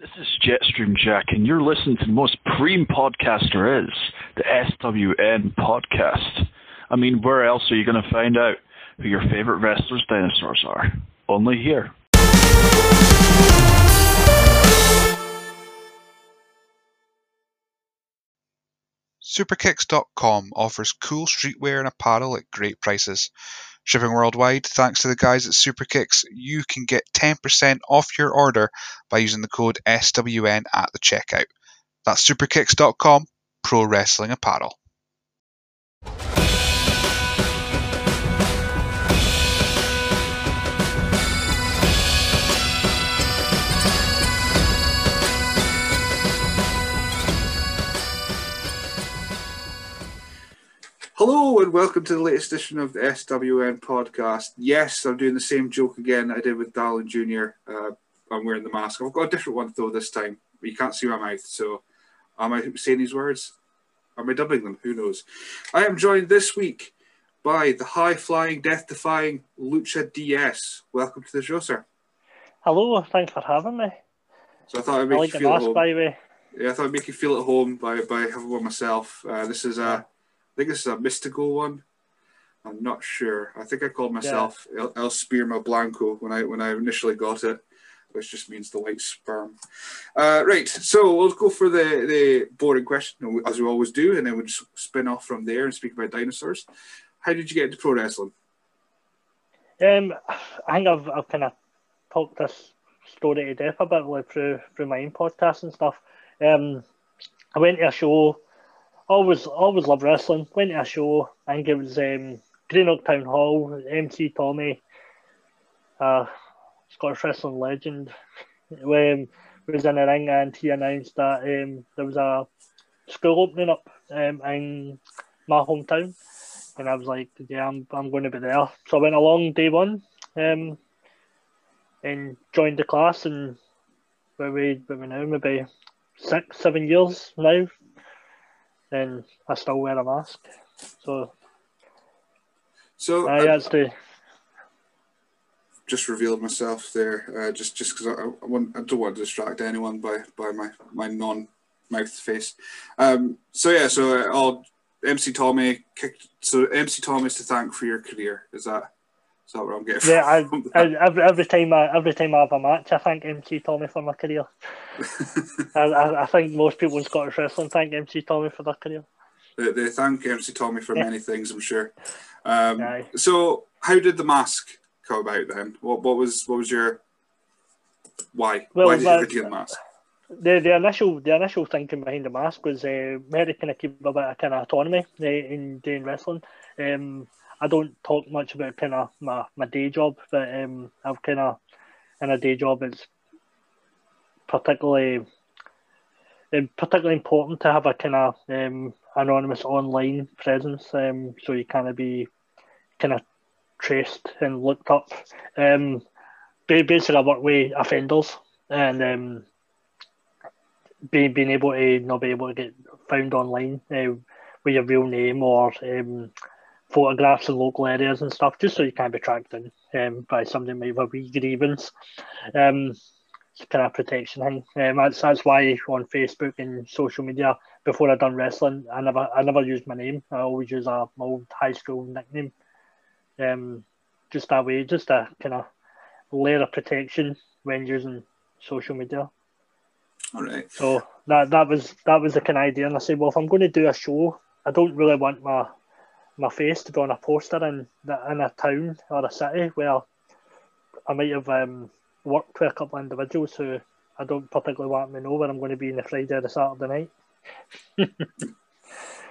This is Jetstream Jack, and you're listening to the most preem podcast there is, the SWN podcast. I mean, where else are you going to find out who your favorite wrestlers' dinosaurs are? Only here. Superkicks.com offers cool streetwear and apparel at great prices. Shipping worldwide, thanks to the guys at Superkicks, you can get 10% off your order by using the code SWN at the checkout. That's superkicks.com, pro wrestling apparel. Hello and welcome to the latest edition of the SWN podcast. Yes, I'm doing the same joke again I did with Dallin Jr. Uh, I'm wearing the mask. I've got a different one though this time. But you can't see my mouth, so am I saying these words? Am I dubbing them? Who knows? I am joined this week by the high flying, death defying Lucha DS. Welcome to the show, sir. Hello, thanks for having me. So I thought I'd I make like you the feel at home. by the way. Yeah, I thought I'd make you feel at home by, by having one myself. Uh, this is a, I think this is a mystical one. I'm not sure. I think I called myself El, El Sperma Blanco when I when I initially got it, which just means the white sperm. Uh, right, so we'll go for the, the boring question, as we always do, and then we'll just spin off from there and speak about dinosaurs. How did you get into pro wrestling? Um, I think I've, I've kind of talked this story to death a bit like through through my own podcast and stuff. Um, I went to a show. Always always loved wrestling. Went to a show. I think it was um, Greenock Town Hall. MC Tommy, uh, Scottish wrestling legend, um, was in the ring and he announced that um, there was a school opening up um, in my hometown. And I was like, yeah, I'm, I'm going to be there. So I went along day one um, and joined the class. And where we, where we now, maybe six, seven years now. And I still wear a mask. So So I- that's the just revealed myself there, uh, just just because I, I, want, I don't want to distract anyone by by my my non mouth face. Um, so yeah, so uh, I'll MC Tommy kicked. So MC Tommy's to thank for your career. Is that is that what I'm getting? yeah. I, I, every, every time I every time I have a match, I thank MC Tommy for my career. I, I, I think most people in Scottish wrestling thank MC Tommy for their career. they, they thank MC Tommy for Yeah. many things, I'm sure. Um, Aye. so how did the mask come about then? What what was what was your why? Well, why did you get the mask? the the initial the initial thinking behind the mask was uh, to kind of keep a bit of kind of autonomy uh, in doing wrestling. Um, I don't talk much about kind of my, my day job, but um, I've kind of in a day job it's particularly um, particularly important to have a kind of um, anonymous online presence, um, so you kind of be kind of traced and looked up. Um, basically, I work with offenders and. Um, being being able to not be able to get found online uh, with your real name or um, photographs in local areas and stuff, just so you can't be tracked in um, by somebody have a wee grievance. Um, it's kind of protection thing. Um, that's that's why on Facebook and social media before I done wrestling, I never I never used my name. I always use a my old high school nickname. Um, just that way, just a kind of layer of protection when using social media. All right. So that that was that was the kind of idea, and I said, well, if I'm going to do a show, I don't really want my my face to be on a poster in in a town or a city where I might have um, worked with a couple of individuals who I don't particularly want to know where I'm going to be on the Friday or the Saturday night.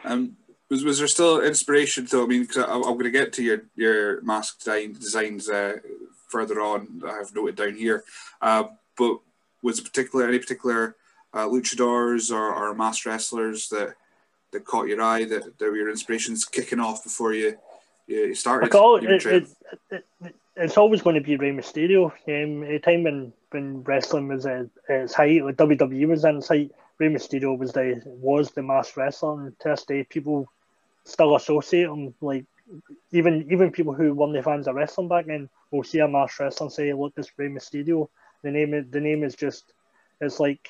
Um, was was there still inspiration though? I mean, because I'm going to get to your your mask design designs uh, further on. I have noted down here, uh, but was particular any particular uh, luchadors or, or masked wrestlers that that caught your eye that, that were your inspirations kicking off before you you, started? Your it, it, it, it's always going to be Rey Mysterio. Um, at a time when, when wrestling was at its height, like WWE was in its height, Rey Mysterio was the was the masked wrestler. And to this day, people still associate him. Like even even people who weren't fans of wrestling back then will see a masked wrestler and say, "Look, this Rey Mysterio." The name is the name is just it's like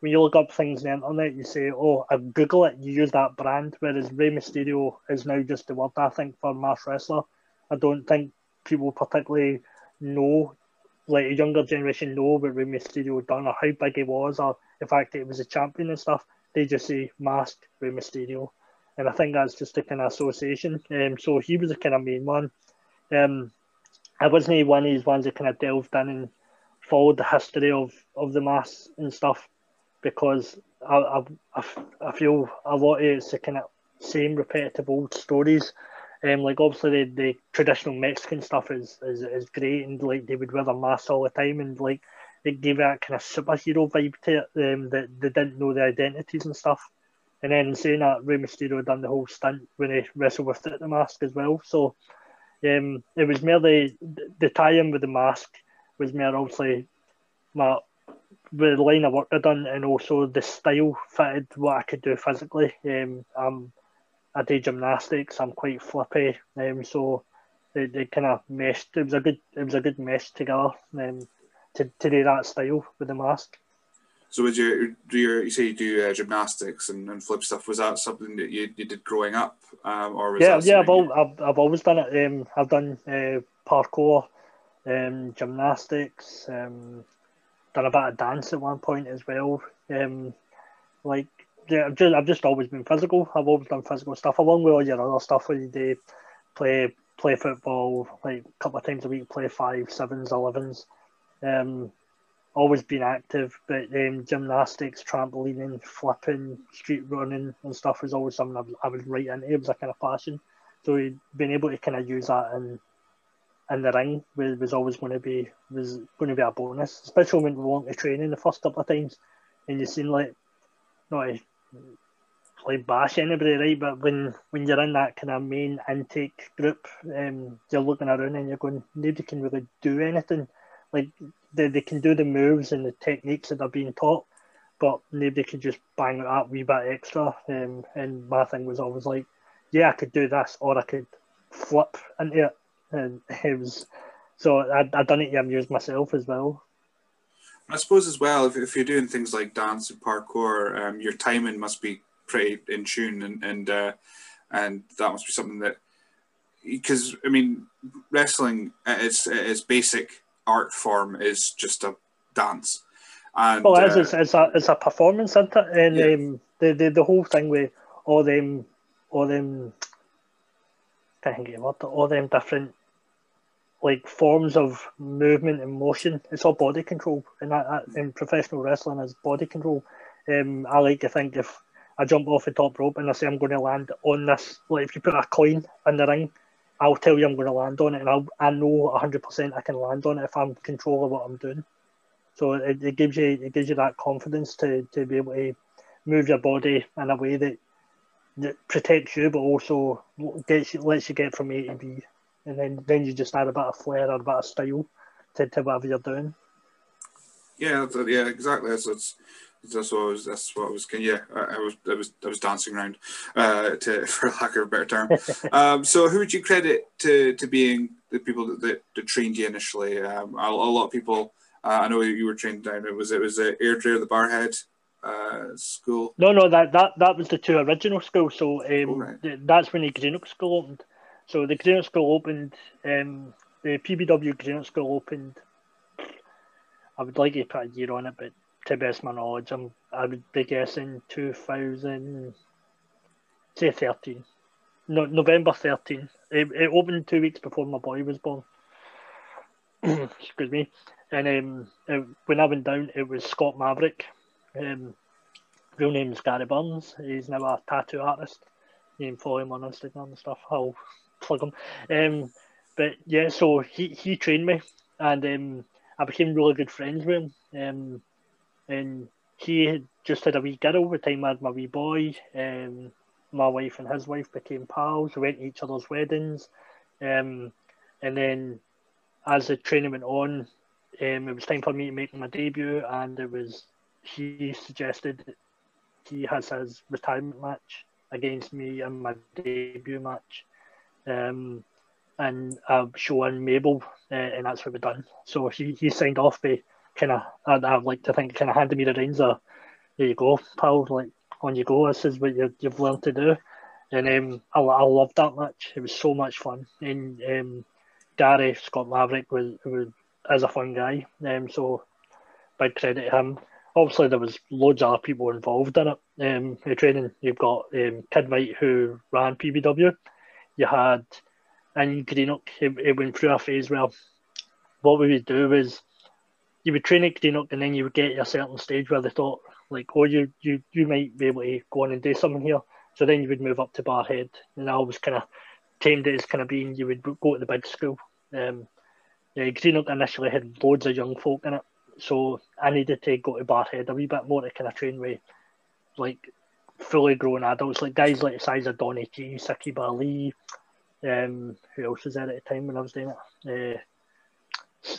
when you look up things on the internet, you say, "Oh, I Google it," you use that brand. Whereas Rey Mysterio is now just the word I think for mass wrestler. I don't think people particularly know, like a younger generation, know what Rey Mysterio done or how big he was, or the fact that he was a champion and stuff. They just say mask Rey Mysterio, and I think that's just a kind of association. Um, so he was a kind of main one. Um, I wasn't one of these ones that kind of delved in and followed the history of, of the mass and stuff because I, I, I feel a lot of it's the kind of same repetitive old stories. Um, like obviously the, the traditional Mexican stuff is, is is great and like they would wear their masks all the time and like it gave that kind of superhero vibe to it um, that they didn't know their identities and stuff. And then saying that Rey Mysterio done the whole stunt when he wrestled with the mask as well. So um, it was merely the tie-in with the mask was more obviously my the line of work I done and also the style fitted what I could do physically. Um, I'm I do gymnastics. I'm quite flippy, um, so they, they kind of meshed. It was a good it was a good mesh together um, to to do that style with the mask. So, was your do your you say you do uh, gymnastics and, and flip stuff? Was that something that you, you did growing up, um, or yeah, yeah? I've, al- I've I've always done it. Um, I've done uh, parkour, um, gymnastics, um, done a bit of dance at one point as well. Um, like yeah, I've just I've just always been physical. I've always done physical stuff along with all your other stuff where you do play play football like a couple of times a week, play five, sevens, elevens. Um, always been active, but um, gymnastics, trampolining, flipping, street running, and stuff was always something I was, I was right into. It was a kind of passion. So being able to kind of use that in in the ring was, was always going to be was going to be a bonus, especially when we went to training the first couple of times, and you seen like not like bash anybody, right? But when when you're in that kind of main intake group, um, you're looking around and you're going, nobody can really do anything. Like they, they can do the moves and the techniques that are being taught, but nobody can just bang that wee bit extra. Um, and my thing was always like, yeah, I could do this, or I could flip into it, and it was. So I I done it amuse myself as well. I suppose as well, if, if you're doing things like dance and parkour, um, your timing must be pretty in tune, and and uh, and that must be something that because I mean, wrestling its its basic art form is just a dance. And, well, it is, uh, it's, it's, a it's a performance, isn't it? And yeah. um, the, the the whole thing with all them all them can't think of what all them different like forms of movement and motion. It's all body control, and that, that in professional wrestling is body control. Um, I like to think if I jump off the top rope and I say I'm going to land on this, like if you put a coin in the ring, I'll tell you I'm going to land on it, and I'll, I know 100% I can land on it if I'm in control of what I'm doing. So it, it gives you it gives you that confidence to, to be able to move your body in a way that that protects you, but also gets you, lets you get from A to B and then then you just add a bit of flair or a bit of style to, to whatever you're doing. Yeah, yeah, exactly. That's that's, that's what I was. That's what I was. Yeah, I, I was. I was. I was dancing around, uh, to for lack of a better term. um, so, who would you credit to to being the people that, that, that trained you initially? Um, a, a, lot of people. Uh, I know you were trained down. It was it was uh, Airdrie the Barrhead uh, school. No, no, that that that was the two original schools. So um, oh, right. that's when the Greenock School opened. So the Greenock School opened, um, the PBW Greenock School opened. I would like to put a year on it, but to best my knowledge, I'm, I would be guessing 2000, say 13. No, November 13. It, it opened two weeks before my boy was born. Excuse me. And um, it, when I went down, it was Scott Maverick. Um, real name's Gary Burns. He's now a tattoo artist. You can follow him on Instagram and stuff. I'll plug him. Um, but yeah, so he, he trained me, and um, I became really good friends with him. Um, and he just had a wee girl over time. I had my wee boy. Um, my wife and his wife became pals. We went to each other's weddings. Um, and then as the training went on, um, it was time for me to make my debut, and it was he suggested he has his retirement match against me in my debut match um, and a show in Mabel, uh, and that's what we've done. So he, he signed off by kind of I'd, like to think kind of handed me the reins of there you go, pal. Like on you go. This is what you, you've learned to do. And um, I, I loved that match. It was so much fun. And um, Gary Scott Maverick was, was as a fun guy. Um, so big credit to him. Obviously, there was loads of other people involved in it. Um, the training, you've got um, Kid White who ran PBW. You had in Greenock, it, it went through a phase where what we would do is you would train at Greenock and then you would get to a certain stage where they thought, like, oh, you, you, you might be able to go on and do something here. So then you would move up to Barrhead. And I was kind of tamed it as kind of being you would go to the big school. Um, yeah, Greenock initially had loads of young folk in it. So I needed to go to Barrhead a wee bit more to kind of train with like fully grown adults, like guys like the size of Donny G, Saqib Ali, um, who else was there at the time when I was doing it? Uh,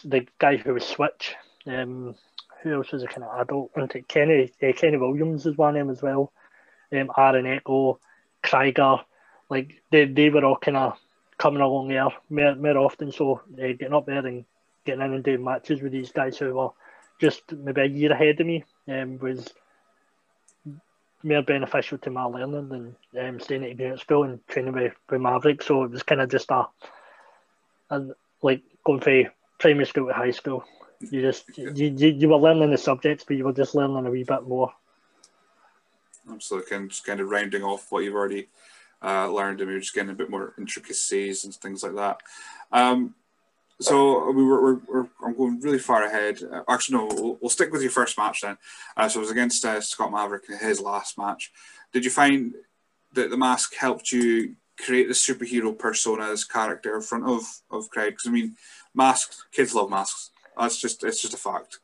the guy who was Switch, um, who else was a kind of adult? And Kenny uh, Kenny Williams is one of them as well. Um, Aaron Echo, Krieger, like they, they were all kind of coming along there more, more often. So uh, getting up there and getting in and doing matches with these guys who were just maybe a year ahead of me um, was more beneficial to my learning than um, staying at school and training with, with Maverick. So it was kind of just a, a like going from primary school to high school. You just you, you, you were learning the subjects, but you were just learning a wee bit more. Absolutely, kind of, just kind of rounding off what you've already uh, learned, and we are just getting a bit more intricacies and things like that. Um, so we were, we're, we're, I'm going really far ahead. Uh, actually, no, we'll, we'll, stick with your first match then. Uh, so it was against uh, Scott Maverick in his last match. Did you find that the mask helped you create the superhero persona as character in front of of Craig? Because I mean, masks, kids love masks. That's just it's just a fact.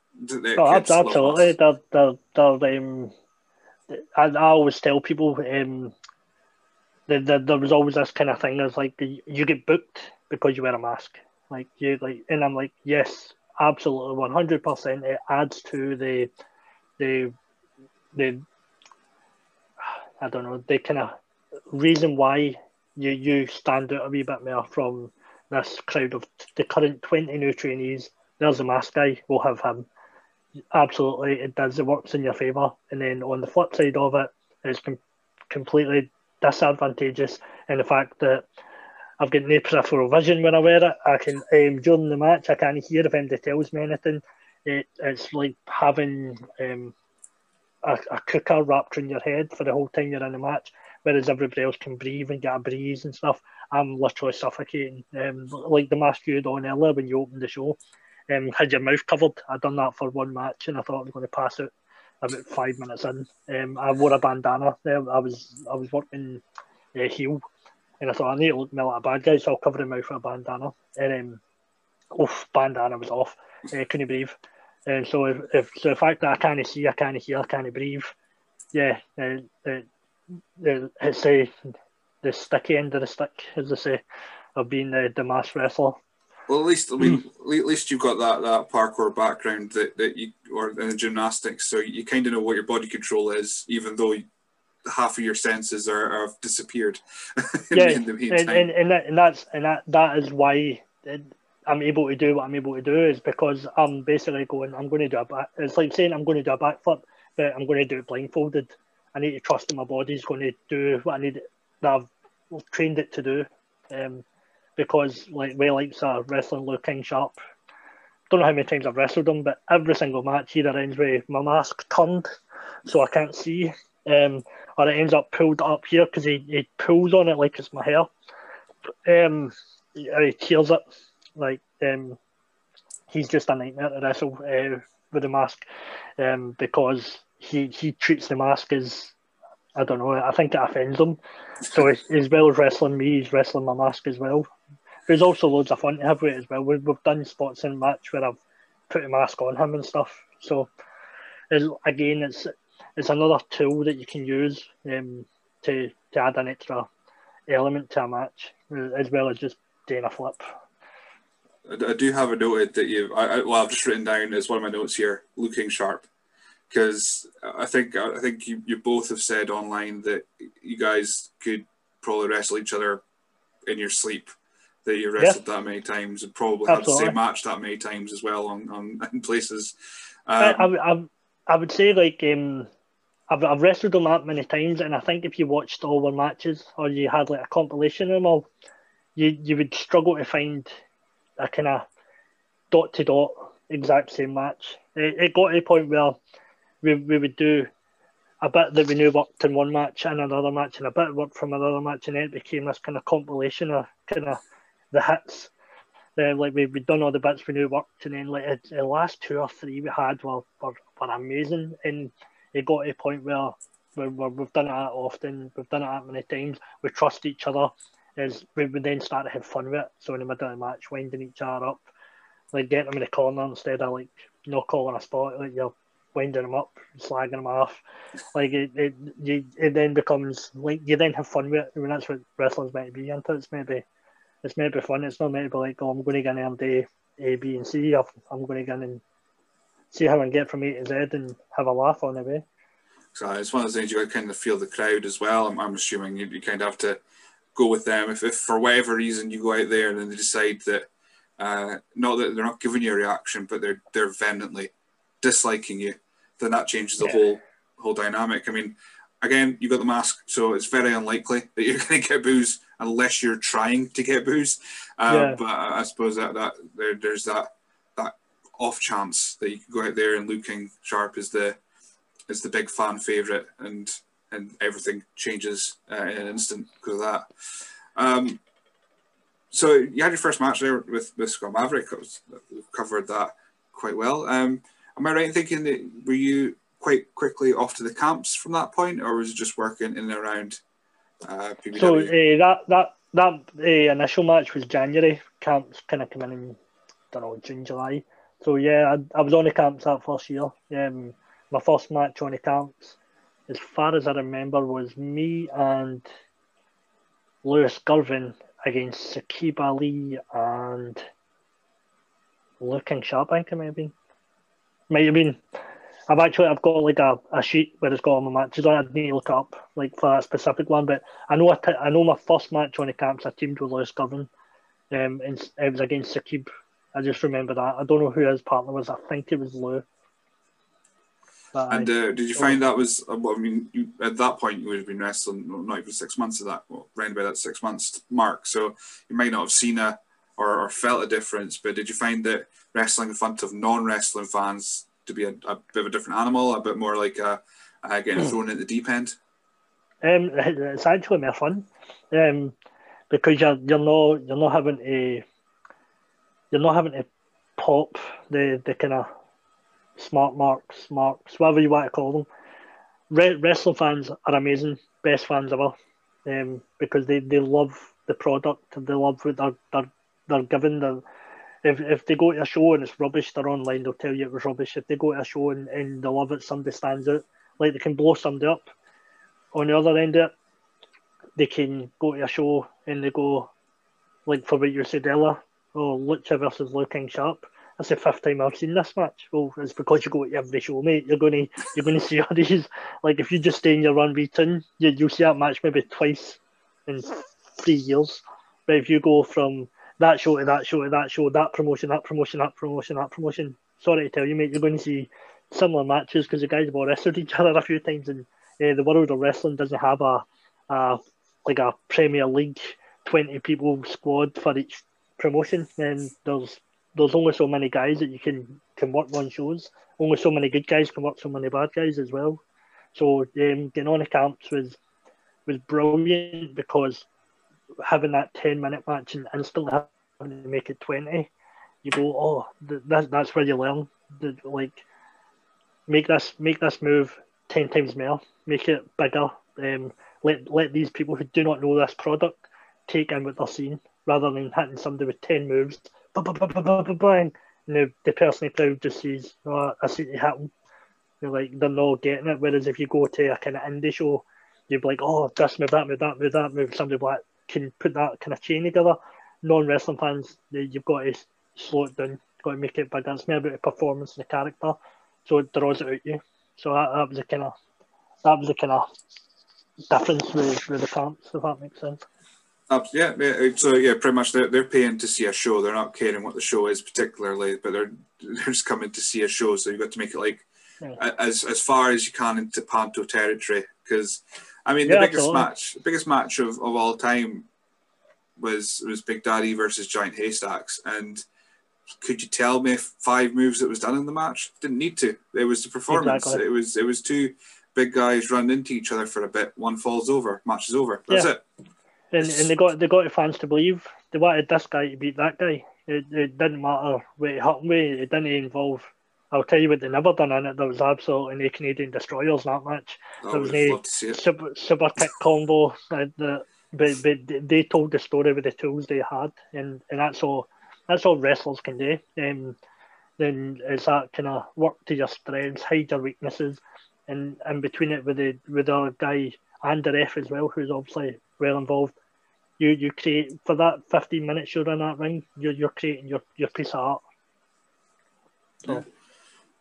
oh, absolutely. They're, they're, they're, um, I, I always tell people um, that, that there was always this kind of thing as like you get booked because you wear a mask. Like you like, and I'm like, yes, absolutely, one hundred percent. It adds to the the the I don't know the kind of reason why you you stand out a wee bit more from this crowd of the current twenty new trainees. There's a mask guy. We'll have him. Absolutely, it does. It works in your favour. And then on the flip side of it, it's com- completely disadvantageous in the fact that I've got no peripheral vision when I wear it. I can um, during the match I can't hear if anybody tells me anything. It, it's like having um, a, a cooker wrapped in your head for the whole time you're in the match, whereas everybody else can breathe and get a breeze and stuff. I'm literally suffocating. Um, like the mask you had on earlier when you opened the show, um, had your mouth covered. I'd done that for one match and I thought I was going to pass out about five minutes in. Um, I wore a bandana. There. I was I was working uh, heel and I thought I need to look more like a bad guy, so I'll cover him mouth with a bandana. And um, oof, bandana was off. Uh, couldn't breathe. And so if, if so the fact that I can't see, I can't hear, I can't breathe, yeah, uh, uh, it's uh, the sticky end of the stick, as they say, of being the, the mass wrestler. Well, at least I mean, mm. at least you've got that, that parkour background that, that you or in the gymnastics, so you kind of know what your body control is, even though half of your senses are, have disappeared. yeah, and, and, and, that, and that's and that that is why I'm able to do what I'm able to do is because I'm basically going. I'm going to do a back. It's like saying I'm going to do a backflip, but I'm going to do it blindfolded. I need to trust that my body's going to do what I need that I've trained it to do. Um, because like we likes uh, wrestling Looking Sharp. Don't know how many times I've wrestled him, but every single match either ends with my mask turned, so I can't see um, or it ends up pulled up here because he, he pulls on it like it's my hair. Um, or he tears it like um, he's just a nightmare to wrestle uh, with the mask um, because he he treats the mask as I don't know. I think it offends him. So as well as wrestling me, he's wrestling my mask as well. There's also loads of fun to have with it as well. We've, we've done spots in match where I've put a mask on him and stuff. So again, it's it's another tool that you can use um, to to add an extra element to a match, as well as just doing a flip. I do have a noted that you. I, well, I've just written down as one of my notes here, looking sharp, because I think I think you, you both have said online that you guys could probably wrestle each other in your sleep, that you wrestled yeah. that many times and probably Absolutely. had the same match that many times as well on, on in places. Um, I, I, I, would say like um, I've, I've wrestled them that many times, and I think if you watched all their matches or you had like a compilation of them all, you you would struggle to find a kind of dot to dot exact same match. It, it got to a point where we, we would do a bit that we knew worked in one match and another match and a bit worked from another match and then it became this kind of compilation of kind of the hits. Uh, like we we'd done all the bits we knew worked and then like the last two or three we had were, were, were amazing and it got to a point where we we've done it that often, we've done it that many times, we trust each other, is we then start to have fun with it. So in the middle of the match, winding each other up, like getting them in the corner instead of like not calling a spot, like you're winding them up, slagging them off. Like it, it, you, it then becomes like you then have fun with it. I mean, that's what wrestling's meant to be, and it's maybe it's meant to be fun. It's not meant to be like, oh, I'm going to get day A, B, and C. I'm going to get in see how I can get from A to Z and have a laugh on the way. So it's one of those things you got to kind of feel the crowd as well. I'm, I'm assuming you, you kind of have to go with them. If, if for whatever reason you go out there and then they decide that uh, not that they're not giving you a reaction, but they're they're vehemently disliking you, then that changes the yeah. whole whole dynamic. I mean, again, you've got the mask, so it's very unlikely that you're going to get booze unless you're trying to get booze. Um, yeah. But I suppose that that there, there's that off chance that you can go out there and looking sharp is the is the big fan favorite, and and everything changes uh, in an instant because of that. Um, so you had your first match there with with Scott Maverick. Was, covered that quite well. Um, am I right in thinking that were you quite quickly off to the camps from that point, or was it just working in and around uh, So uh, that that that uh, initial match was January. Camps kind of come in in I don't know June July. So yeah, I, I was on the camps that first year. Um, my first match on the camps, as far as I remember, was me and Lewis Girvan against Saqib Ali and Looking Sharp, I think it might have been. Might have been. I've actually I've got like a, a sheet where it's got all my matches on. I need to look up like for that specific one, but I know I, t- I know my first match on the camps I teamed with Lewis Girvan. Um, and it was against Saqib. I just remember that. I don't know who his partner was. I think it was Lou. But and uh, did you find that was? Uh, I mean, you, at that point you would have been wrestling not even six months of that, well, around about that six months mark. So you might not have seen a or, or felt a difference. But did you find that wrestling in front of non-wrestling fans to be a, a bit of a different animal, a bit more like a, a getting hmm. thrown in the deep end? Um, it's actually more fun, um, because you're you're not you're not having to you're not having to pop the the kind of smart marks, marks, whatever you want to call them. Re- wrestling fans are amazing, best fans ever, um, because they, they love the product and they love what they're they're, they're given. The if if they go to a show and it's rubbish, they're online. They'll tell you it was rubbish. If they go to a show and, and they love it, somebody stands out, like they can blow somebody up. On the other end of it, they can go to a show and they go, like for what you said earlier, oh Lucha versus Looking Sharp that's the fifth time I've seen this match. Well, it's because you go to every show, mate. You're gonna you're gonna see all these. Like if you just stay in your run routine, you you'll see that match maybe twice in three years. But if you go from that show to that show to that show, that promotion, that promotion, that promotion, that promotion, sorry to tell you, mate, you're going to see similar matches because the guys have all wrestled each other a few times, and uh, the world of wrestling doesn't have a, a like a Premier League twenty people squad for each promotion, and there's there's only so many guys that you can can work on shows. Only so many good guys can work so many bad guys as well. So um, getting on the camps was was brilliant because having that ten minute match and instantly having to make it twenty, you go, oh, that, that's where you learn. The, like make this make this move ten times more, make it bigger. Um, let let these people who do not know this product take in what they're seeing rather than hitting somebody with ten moves bang, and the, the person in the just sees, oh, I see it happen. They're like, they're not getting it. Whereas if you go to a kind of indie show, you'd be like, oh, this move, that move, that move, that move. Somebody like can put that kind of chain together. Non wrestling fans, you've got to slow it down, got to make it bigger. It's more about the performance and the character, so it draws it out you. So that, that was a kind of that was a kind of difference with, with the camps, if that makes sense. Yeah, yeah, so uh, yeah, pretty much they're, they're paying to see a show. They're not caring what the show is particularly, but they're they're just coming to see a show. So you've got to make it like yeah. as as far as you can into Panto territory. Because I mean, the biggest absolutely. match, the biggest match of, of all time was was Big Daddy versus Giant Haystacks, and could you tell me five moves that was done in the match? Didn't need to. It was the performance. Exactly. It was it was two big guys run into each other for a bit. One falls over. Match is over. That's yeah. it. And, and they got they got the fans to believe they wanted this guy to beat that guy. It, it didn't matter what it happened with. It didn't involve. I'll tell you what they never done in it. There was absolutely no Canadian destroyers that match. There was no super, super kick combo. The, but, but they told the story with the tools they had, and, and that's all that's all wrestlers can do. Um, then it's that kind of work to your strengths, hide your weaknesses, and in between it with the with the guy and the ref as well, who's obviously well involved. You you create for that fifteen minutes you're in that ring, you're you're creating your, your piece of art. So. Yeah.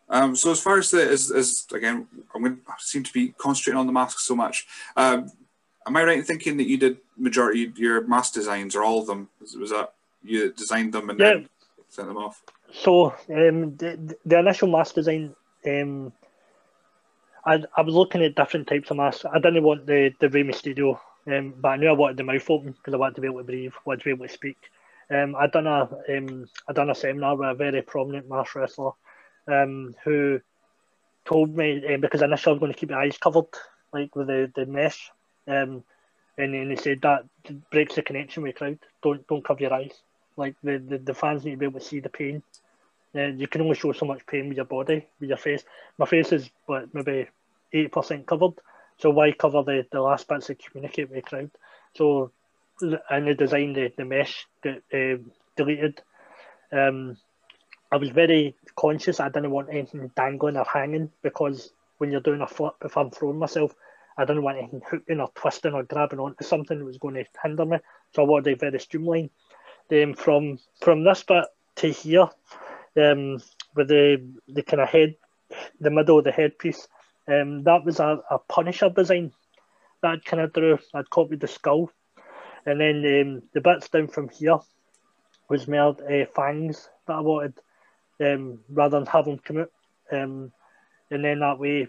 Um, so as far as the as, as again, I'm going to seem to be concentrating on the masks so much. Um, am I right in thinking that you did majority your mask designs or all of them? Was, was that you designed them and yeah. then sent them off? So um, the, the initial mask design, um, I, I was looking at different types of masks. I didn't want the the Rey Mysterio, um, but I knew I wanted the mouth open because I wanted to be able to breathe, wanted to be able to speak. Um, I done a um, I done a seminar with a very prominent mask wrestler, um, who told me um, because initially I was going to keep my eyes covered, like with the the mesh, um, and then he said that breaks the connection with the crowd. Don't don't cover your eyes. Like the, the, the fans need to be able to see the pain. Uh, you can only show so much pain with your body, with your face. My face is what maybe eighty percent covered, so why cover the, the last bits to communicate with the crowd? So, in the design, the, the mesh got uh, deleted. Um, I was very conscious I didn't want anything dangling or hanging because when you're doing a flip, if I'm throwing myself, I didn't want anything hooking or twisting or grabbing onto something that was going to hinder me. So I wanted it very streamlined Then from from this bit to here, um, with the the kind of head, the middle of the headpiece, um, that was a, a Punisher design that I'd kind of drew. I'd copied the skull, and then um, the bits down from here was more uh, fangs that I wanted, um, rather than have them come out. Um, and then that way,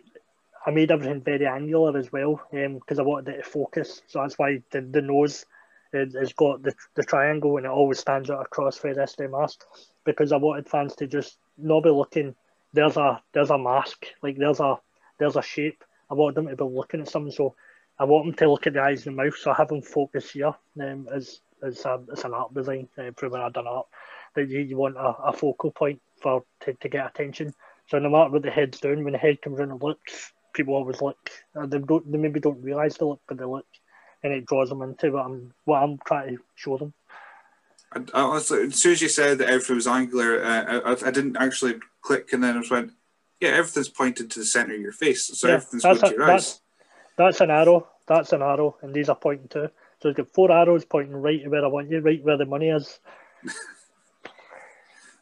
I made everything very angular as well because um, I wanted it to focus. So that's why the, the nose it, has got the, the triangle and it always stands out across for the SD mask because I wanted fans to just not be looking. There's a there's a mask like there's a there's a shape. I want them to be looking at something, so I want them to look at the eyes and the mouth. So I have them focus here um, as as a, as an art design, uh, proving I've done art. That you, you want a, a focal point for to, to get attention. So no matter what the head's doing, when the head comes in and looks, people always look. Uh, they don't they maybe don't realise they look, but they look and it draws them into what I'm what I'm trying to show them. I, I as soon as you said that everything was angular, uh, I, I, didn't actually click, and then I went, "Yeah, everything's pointed to the center of your face, so yeah, everything's going to your that's, eyes." That's an arrow. That's an arrow, and these are pointing to. So it's got four arrows pointing right to where I want you, right where the money is.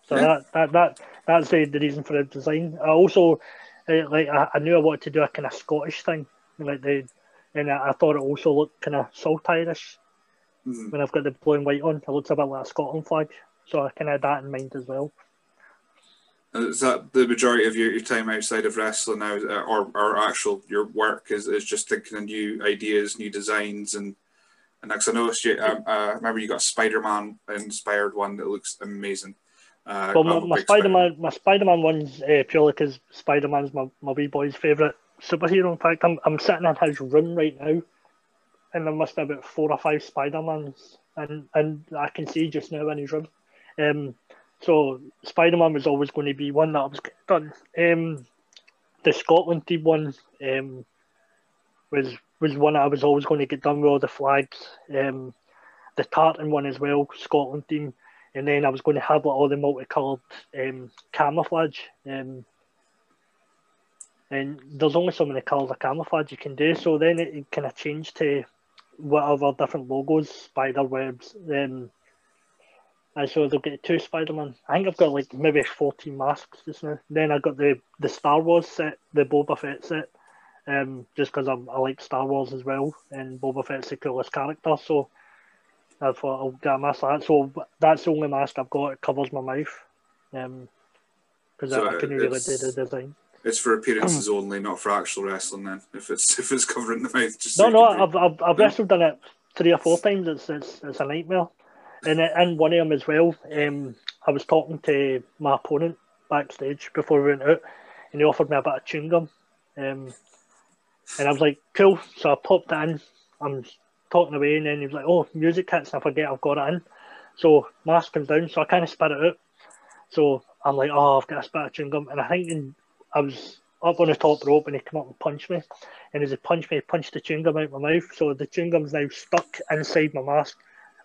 so yeah. that, that that that's the, the reason for the design. I also uh, like I, I knew I wanted to do a kind of Scottish thing, like the and I, I thought it also looked kind of saltire-ish mm-hmm. when I've got the blue and white on. It looks a bit like a Scotland flag, so I kind of had that in mind as well. Is that the majority of your, your time outside of wrestling now, uh, or, or actual your work is, is just thinking of new ideas, new designs, and and next I noticed you. Um, uh, remember you got a Spider-Man inspired one that looks amazing. Uh, well, my, my Spider-Man, my Spider-Man one's uh, purely because Spider-Man's my, my wee boy's favourite superhero. In fact, I'm, I'm sitting in his room right now, and there must be about four or five Spider-Mans, and, and I can see just now in his room. Um, so Spider-Man was always going to be one that I was done. Um, the Scotland team one um, was was one I was always going to get done with all the flags. Um, the tartan one as well, Scotland team, and then I was going to have like, all the multicoloured um, camouflage. Um, and there's only so many colours of camouflage you can do. So then it, it kind of changed to whatever different logos, spider webs. Um, and so they'll get two Spider Man. I think I've got like maybe 14 masks just now. Then I got the, the Star Wars set, the Boba Fett set, um, just because I like Star Wars as well, and Boba Fett's the coolest character. So I thought I'll get a mask like that. So that's the only mask I've got. It covers my mouth. Um, because So I, I couldn't really do the design. It's for appearances only, not for actual wrestling. Then, if it's if it's covering the mouth, just No, so no, I've, I've, I've wrestled in it three or four times. It's it's, it's a nightmare. And in one of them as well, um, I was talking to my opponent backstage before we went out, and he offered me a bit of chewing gum. Um, and I was like, cool. So I popped it in. I'm talking away, and then he was like, oh, music hits, and I forget I've got it in. So mask comes down, so I kind of spit it out. So I'm like, oh, I've got a spit of chewing gum. And I think in, I was up on the top rope, and he came up and punched me. And as he punched me, he punched the chewing gum out my mouth. So the chewing gum's now stuck inside my mask,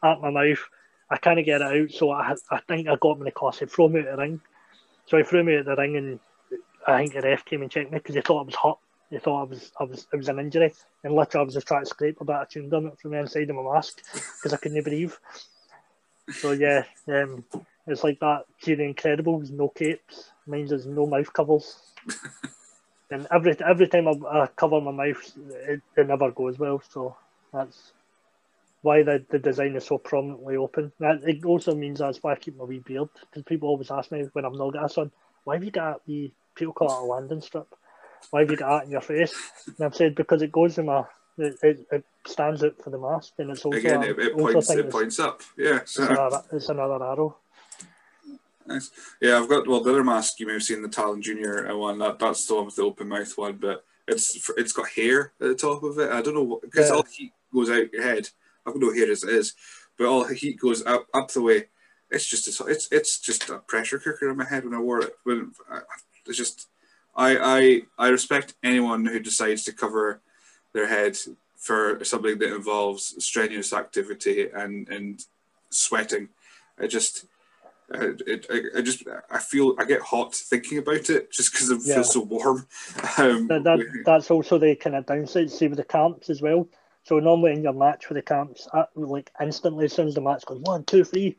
at my mouth. I can't get it out, so I, I think I got him in the class. He threw me out of the ring. So he threw me out of the ring, and I think the ref came and checked me because he thought I was hurt. He thought I was, I was, it was an injury, and literally I was just trying to scrape a bit of chewing gum from the inside of my mask because I couldn't breathe. So yeah, um, it's like that. See the Incredibles, no capes. Mine's is no mouth covers. and every every time I, I cover my mouth, it, it never goes well. So that's why the, the design is so prominently open. That it also means that's why I keep my wee beard because people always ask me when I'm not got this on, why have you got that wee people call it a landing strip? Why have you got that in your face? And I've said because it goes in my it, it, it stands out for the mask and it's also again, it, it also points it points up. Yeah, it's, another, it's another arrow. nice. Yeah, I've got well the other mask you may have seen the Talon Junior uh, one. That that's the one with the open mouth one, but it's it's got hair at the top of it. I don't know because Yeah. all heat goes out your head. I've got no hair as it is, but all the heat goes up up the way. It's just a, it's it's just a pressure cooker in my head when I wore it. When I- it's just I I I respect anyone who decides to cover their head for something that involves strenuous activity and and sweating. I just uh, it, I, I just I feel I get hot thinking about it just because it Yeah. feels so warm. Um, That, that, that's also the kind of downside, see with the camps as well. So normally in your match for the camps, uh, like instantly as soon as the match goes one, two, three,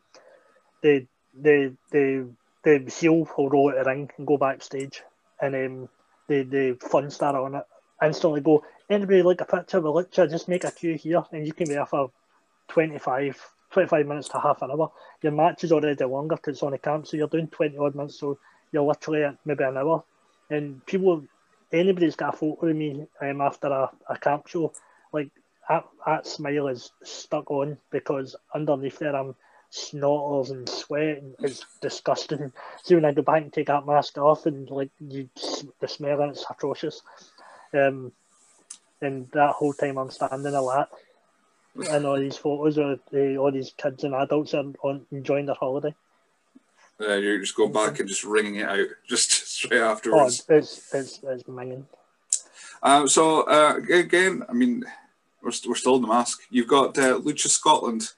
the the the the heel will roll out the ring and go backstage, and um, the the fun star on it instantly go. Anybody like a picture with Lucha? Just make a queue here, and you can be there for 25, 25 minutes to half an hour. Your match is already longer because it's on the camp, so you're doing twenty odd minutes, so you're literally at maybe an hour. And people, anybody's got a photo of me um, after a, a camp show, like that, that smile is stuck on because underneath there I'm snotters and sweat and it's disgusting. See when I go back and take that mask off and like you, the smell and it's atrocious. Um, and that whole time I'm standing a lot. And all these photos of uh, all these kids and adults are on enjoying their holiday. uh, you just go back and just wringing it out just straight afterwards. Oh, it's it's it's minging. Um, so uh, again, I mean, we're, st- we're still in the mask. You've got uh, Lucha Scotland,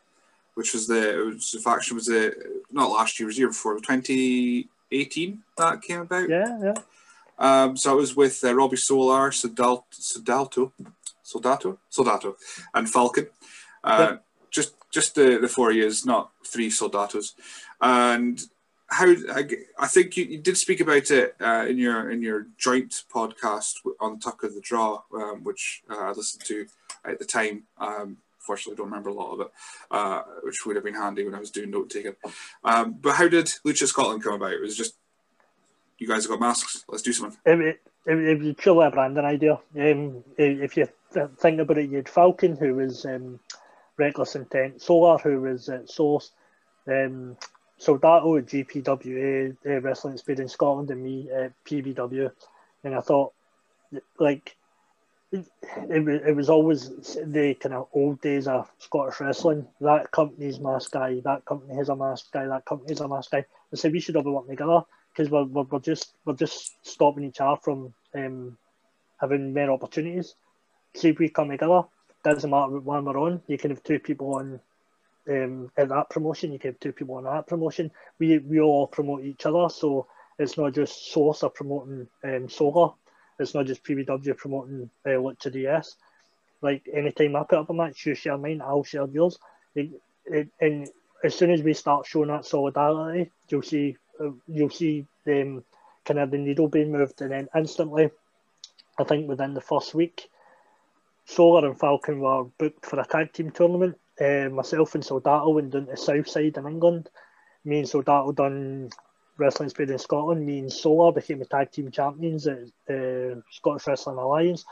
which was the, it was the faction was the not last year, it was year before, 2018 that came about. Yeah, yeah. Um, so it was with uh, Robbie Solar, Sodal- Sodalto, Soldato, Soldato, and Falcon. Uh, Just just the, the four years, not three Soldatos. And how I think you, you did speak about it uh, in your in your joint podcast on Tuck of the Draw, um, which uh, I listened to at the time. Um, Fortunately, I don't remember a lot of it, uh, which would have been handy when I was doing note taking. Um, but how did Lucha Scotland come about? It was just you guys have got masks. Let's do something. It, it, it, was purely a branding idea. Um, if you think about it, you had Falcon, who was um, Reckless Intent, Solar, who was at Source, um, Soldato at GPWA, uh, Wrestling in Scotland, and me at PBW. And I thought, like, it, it, was always the kind of old days of Scottish wrestling. That company's mask guy, that company has a mask guy, that company has a mask guy. I said we should all be working together because we're, we're, we're just we're just stopping each other from um, having more opportunities. See if we come together. Doesn't matter what one we're on. You can have two people on um, at that promotion. You can have two people on that promotion. We we all promote each other, so it's not just Source are promoting um, Solar. It's not just PBW promoting uh, Lucha DS. Like anytime I put up a match, you share mine, I'll share yours. It, it, and as soon as we start showing that solidarity, you'll see uh, you'll see them kind of the needle being moved, and then instantly, I think within the first week, Solar and Falcon were booked for a tag team tournament uh, myself and Soldato went down to Southside in England. Me and Soldato done Wrestling Speed in Scotland. Me and Solar became the tag team champions at the Scottish Wrestling Alliance.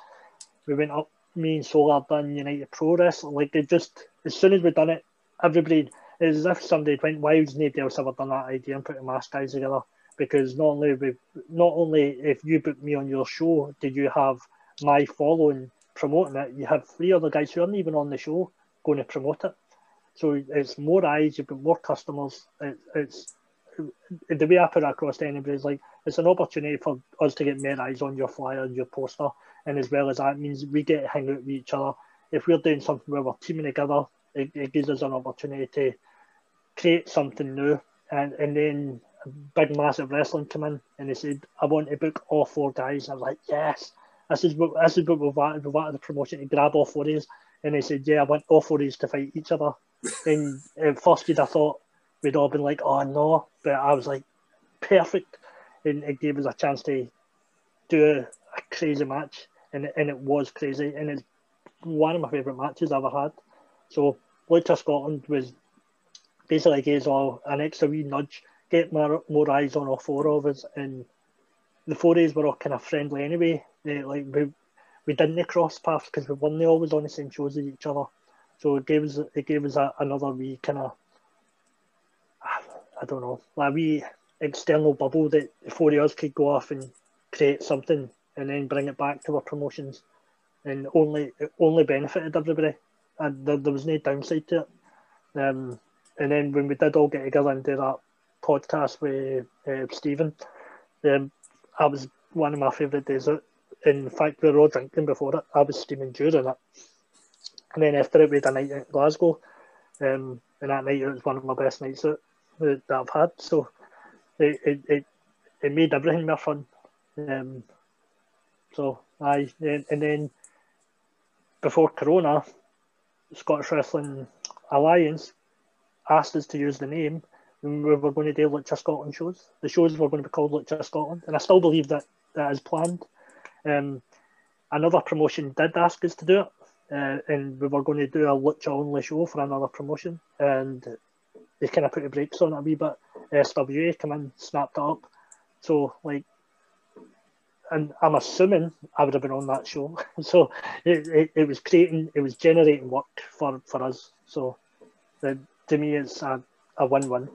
We went up. Me and Solar done United Pro Wrestling. Like they just as soon as we done it, everybody it's as if somebody went, "Why has nobody else ever done that idea and put the mask guys together?" Because not only we, not only if you book me on your show, did you have my following promoting it, you have three other guys who aren't even on the show going to promote it. So it's more eyes, you've got more customers. It, it's the way I put it across to anybody is like it's an opportunity for us to get more eyes on your flyer, and your poster, and as well as that means we get to hang out with each other. If we're doing something where we're teaming together, it, it gives us an opportunity to create something new. And and then a big massive wrestling come in and they said, I want to book all four guys. I was like, Yes, this is what this is what we've wanted. We've wanted the promotion to grab all four of these. And they said, Yeah, I want all four of these to fight each other. and at first you'd have thought we'd all been like, Oh no but I was like, perfect. And it gave us a chance to do a, a crazy match and and it was crazy and it's one of my favourite matches I've ever had. So Lucha Scotland was basically gave us all an extra wee nudge, get more, more eyes on all four of us, and the four days were all kind of friendly anyway. They, like we we didn't cross paths because we weren't always on the same shows as each other. So it gave us it gave us a, another wee kind of I don't know, like a wee external bubble that the four of us could go off and create something and then bring it back to our promotions, and only it only benefited everybody, and there, there was no downside to it. Um, and then when we did all get together and do that podcast with uh, Stephen, um, I was one of my favourite days. In fact, we were all drinking before it. I was steaming during it. And then after it, we had a night in Glasgow. Um, and that night, it was one of my best nights that, that I've had. So it, it, it, it made everything more fun. Um, so, I and, and then before Corona, Scottish Wrestling Alliance asked us to use the name when we were going to do Lucha Scotland shows. The shows were going to be called Lucha Scotland, and I still believe that that is planned. Um, another promotion did ask us to do it, uh, and we were going to do a Lucha only show for another promotion, and they kind of put the brakes on it a wee bit. SWA come in, snapped it up. So, like, and I'm assuming I would have been on that show. so it, it, it was creating, it was generating work for, for us. So the, to me, it's a, a win-win.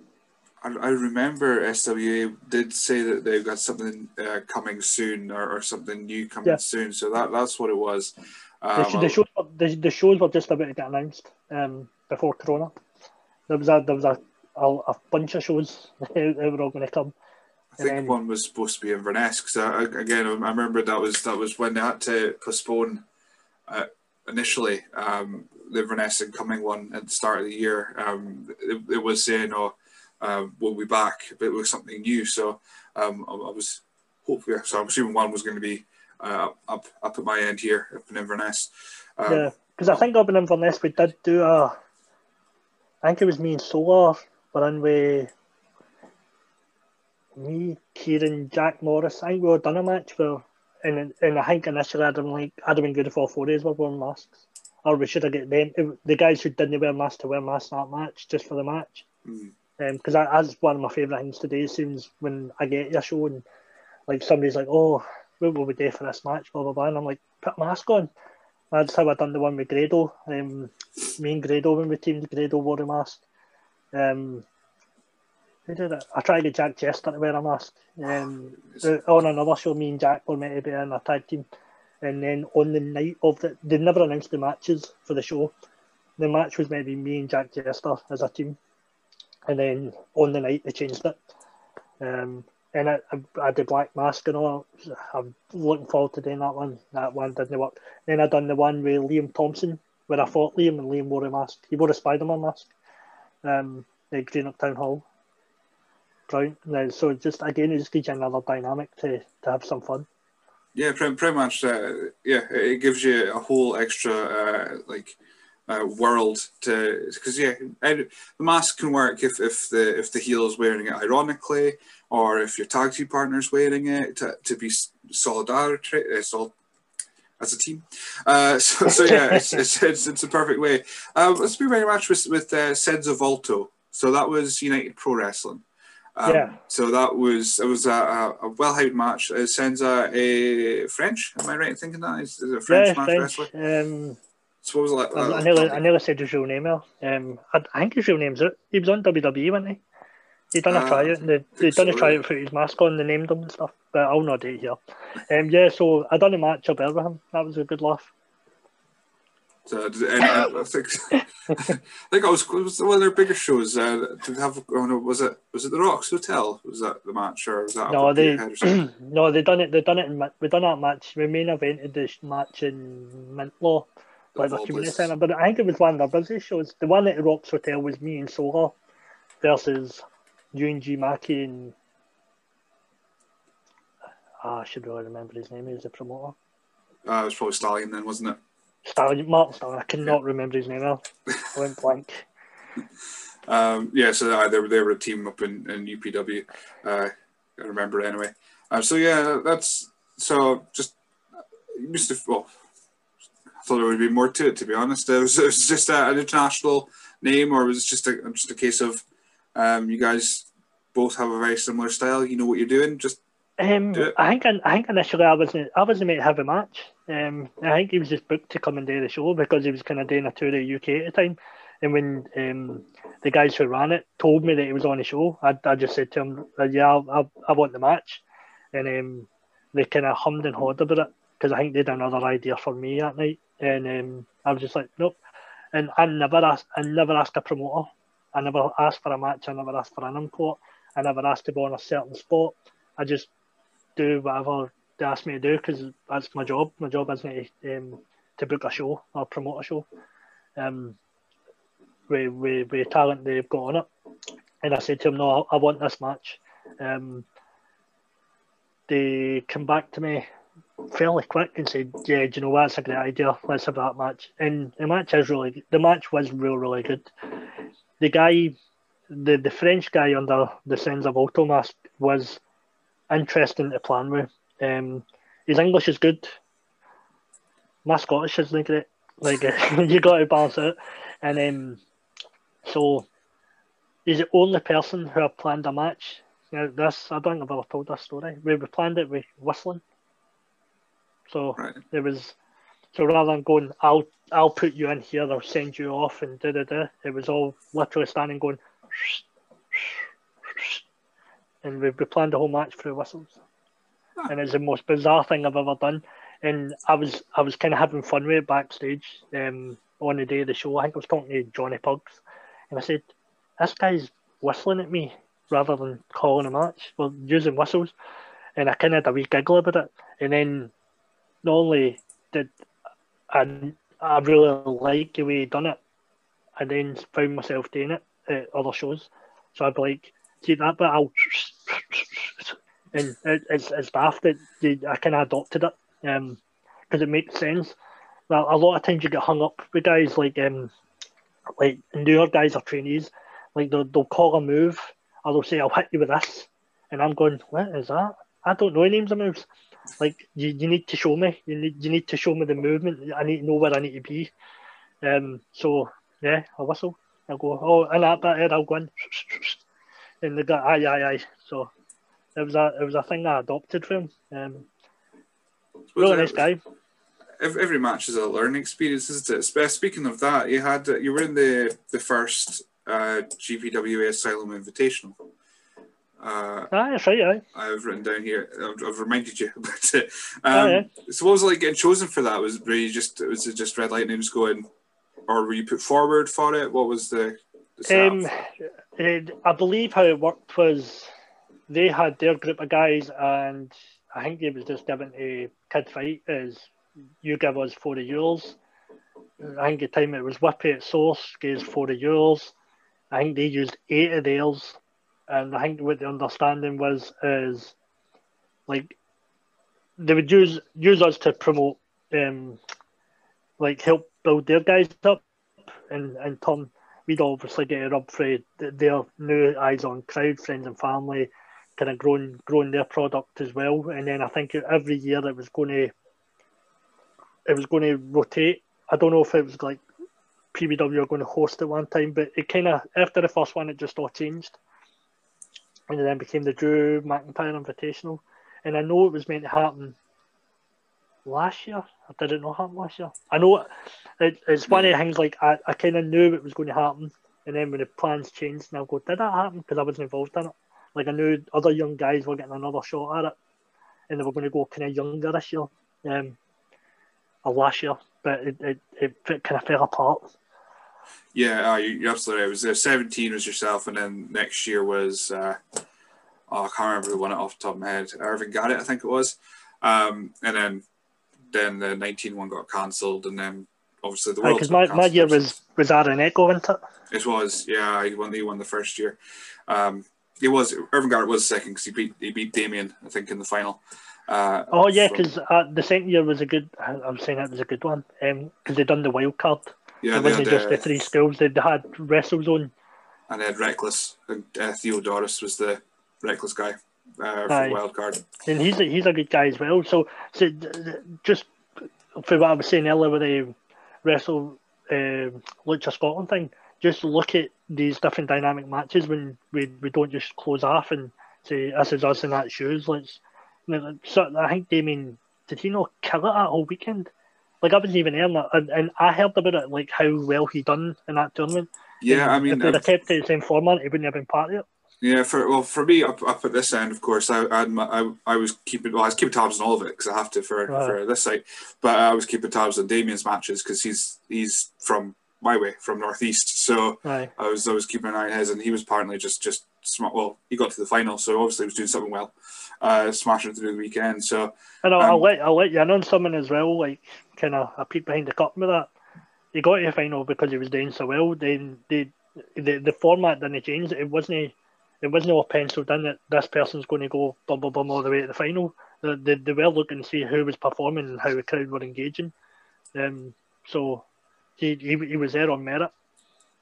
I, I remember SWA did say that they've got something uh, coming soon or, or, something new coming yeah. soon. So that that's what it was. Um, the, the, shows, the, the, shows were just about to get announced um, before Corona. There was a there was a, a, a bunch of shows that were all going to come. I think then, one was supposed to be Inverness because again I remember that was that was when they had to postpone uh, initially um, the Inverness coming one at the start of the year. Um, it, it, was saying, "Oh, uh, we'll be back," but it was something new. So um, I, I, was hopefully, so I'm assuming one was going to be uh, up up at my end here up in Inverness. Um, yeah, because I think up in Inverness we did do a. I think it was me and Solar were in with me, Kieran, Jack Morris. I think we were done a match for, and and I think initially I'd been like I'd have been good if all four days were wearing masks or we should have get them the guys who didn't wear masks to wear masks that match just for the match. Because mm. um, that's one of my favourite things today. Seems when I get a show and like somebody's like, "Oh, what will we do for this match?" Blah blah blah, and I'm like, "Put a mask on." That's how I done the one with Grado. Um, me and Grado when we teamed, Grado wore a mask. Um, who did it? I tried to get Jack Jester to wear a mask. Um, on another show, me and Jack were meant to be in a tag team and then on the night of the, they never announced the matches for the show. The match was maybe me and Jack Jester as a team, and then on the night they changed it. Um, and I, I, I did Black Mask and all. I'm looking forward to doing that one. That one didn't work. Then I done the one with Liam Thompson, where I fought Liam and Liam wore a mask. He wore a Spider Man mask. Um, at Greenock Town Hall. Brown. So just again, it just gives you another dynamic to, to have some fun. Yeah, pretty, pretty much. Uh, yeah, it gives you a whole extra uh, like uh, world to because yeah, the mask can work if, if the if the heel is wearing it ironically, or if your tag team partner is wearing it to, to be solidarity, uh, sol- as a team. Uh, so, so yeah, it's, it's, it's, it's a perfect way. Uh, let's be very much with with uh, Senza Volto. So that was United Pro Wrestling. Um, Yeah. So that was it was a, a, well hyped match. Uh, Senza a French. Am I right in thinking that is, is a French yeah, match French. wrestler? Um, So what was it like? I, I, uh, nearly, I nearly said his real name there. Um, I, I think his real name's it. He was on WWE, wasn't he? He done a Uh, tryout and they, they done a so, tryout yeah. for his mask on, they named him and stuff. But I'll not do it here. Um, yeah, so I done a match up there with him. That was a good laugh. So, did- and, uh, I think I think I was, was one of their bigger shows. Uh, did they have oh no, was it was it the Rocks Hotel? Was that the match or was that No, they Peterhead or something? no, they done it. They done it in. We done that match. We main evented this match in Mintlaw, like the community centre. But I think it was one of their busy shows. The one at the Rocks Hotel was me and Solar versus UNG Mackie and ah, I should really remember his name. He was the promoter. Uh, it was probably Stallion then, wasn't it? Stallion, Mark Stallion. I cannot remember his name now. I went blank. Um, yeah, so uh, they were they were a team up in, in UPW. Uh, I remember anyway. Uh, so yeah, that's so just you must well. I thought there would be more to it. To be honest, it was, it was just a, an international name, or was it just a just a case of um, you guys both have a very similar style. You know what you're doing. Just Um, Do. I think I think initially I wasn't I wasn't meant to have a match. Um, I think he was just booked to come and do the show because he was kind of doing a tour of the UK at the time. And when um, the guys who ran it told me that he was on the show, I, I just said to him, "Yeah, I, I, I want the match," and um, they kind of hummed and hawed about it because I think they had another idea for me that night, and um, I was just like, "Nope." And I never asked, I never asked a promoter, I never asked for a match, I never asked for an import, I never asked to be on a certain spot. I just do whatever they ask me to do because that's my job. My job isn't to, um, to book a show or promote a show. Um, with, with, with talent they've got on it. And I said to them, no, I, I want this match. Um, they come back to me fairly quick and said, yeah, do you know what, a great idea. Let's have that match. And the match is really, the match was real, really good. The guy, the, the French guy under the Senza Volto mask was interesting to plan with. Um, his English is good. My Scottish isn't great. Like you got to balance it. And um, so he's the only person who have planned a match. Now this I don't think I've ever told this story. We, we planned it with whistling. So right. it was so rather than going, I'll I'll put you in here, they'll send you off and da da da. It was all literally standing going, and we, we planned the whole match through whistles. And it's the most bizarre thing I've ever done. And I was I was kind of having fun with it backstage um, on the day of the show. I think I was talking to Johnny Pugs, and I said, "This guy's whistling at me rather than calling a match. Well, using whistles." And I kind of had a wee giggle about it. And then not only did I, I really like the way he done it, I then found myself doing it at other shows. So I'd be like, see that but I'll and it, it's it's daft that I kind of adopted it because it makes sense. Well, a lot of times you get hung up with guys like um like newer guys or trainees, like they'll, they'll call a move or they'll say I'll hit you with this, and I'm going what is that? I don't know the names of moves. Like you, you need to show me. You need you need to show me the movement. I need to know where I need to be. Um. So yeah, I whistle. I go oh and that bit I'll go in, and they go aye aye aye. So it was a it was a thing I adopted from him. Um. Really nice guy. Every, every match is a learning experience, isn't it? Speaking of that, you had you were in the the first uh, GPWA Asylum Invitational. Uh, that's right. Aye. I've written down here. I've, I've reminded you about it. Oh, Um, yeah. So, what was it like getting chosen for that? Was were you just was it just Red Lightning was going, or were you put forward for it? What was the, the? Um, it, I believe how it worked was they had their group of guys, and I think it was just given a Kid Fight as you give us four of yours. I think the time it was Whippy at Source gave us four of yours. I think they used eight of theirs, and I think what the understanding was is like they would use use us to promote, um, like help build their guys up, and and turn we'd obviously get a rub for their new eyes on crowd, friends and family, kind of growing growing their product as well. And then I think every year it was going to it was going to rotate. I don't know if it was like PBW were going to host it one time, but it kind of after the first one, it just all changed, and then became the Drew McIntyre Invitational. And I know it was meant to happen last year. I didn't know happen last year. I know it, it's one of the things like I, I kind of knew it was going to happen, and then when the plans changed, and I go, did that happen? Because I wasn't involved in it. Like I knew other young guys were getting another shot at it, and they were going to go kind of younger this year, um, or last year, but it it, it, it kind of fell apart. Yeah, uh, you're absolutely right. It was uh, 17 was yourself, and then next year was uh, oh, I can't remember the one off the top of my head. Irvin got it, I think it was, um, and then then the 19 one got cancelled, and then obviously the world. Because my, my year was was Aaron Echo, wasn't it? It was, yeah. He won. He won the first year. Um, it was Irvin Garrett was second because he beat he beat Damien, I think, in the final. Uh, oh yeah, because uh, the second year was a good. I'm saying it was a good one because um, they done the wild card. Yeah, it wasn't just the three schools. They had WrestleZone. And they had Reckless. And uh, Theodoros was the Reckless guy uh, for wild card. And he's a, he's a good guy as well. So, so just for what I was saying earlier with the Wrestle uh, Lucha Scotland thing, just look at these different dynamic matches when we, we don't just close off and say this is us in that shoes. Let's. So I think Damien did he not kill it that whole weekend? Like I wasn't even there, and, and I heard about it, like how well he done in that tournament. Yeah, I mean, if they'd have kept it the same format, he wouldn't have been part of it. Yeah, for well, for me up, up at this end, of course, I I, I was keeping well, I was keeping tabs on all of it because I have to for right. for this site, but I was keeping tabs on Damien's matches because he's he's from my way from northeast, so right. I was I was keeping an eye on his, and he was apparently just just smart. Well, he got to the final, so obviously he was doing something well, uh, smashing through the weekend. So and I'll, um, I'll let I'll let you in on something as well, like kind of a peek behind the curtain with that. He got to the final because he was doing so well. Then the the, the format didn't change. It wasn't it wasn't all penciled in that this person's going to go bum bum bum all the way to the final. They, they, they were looking to see who was performing and how the crowd were engaging. Um, so he, he he was there on merit.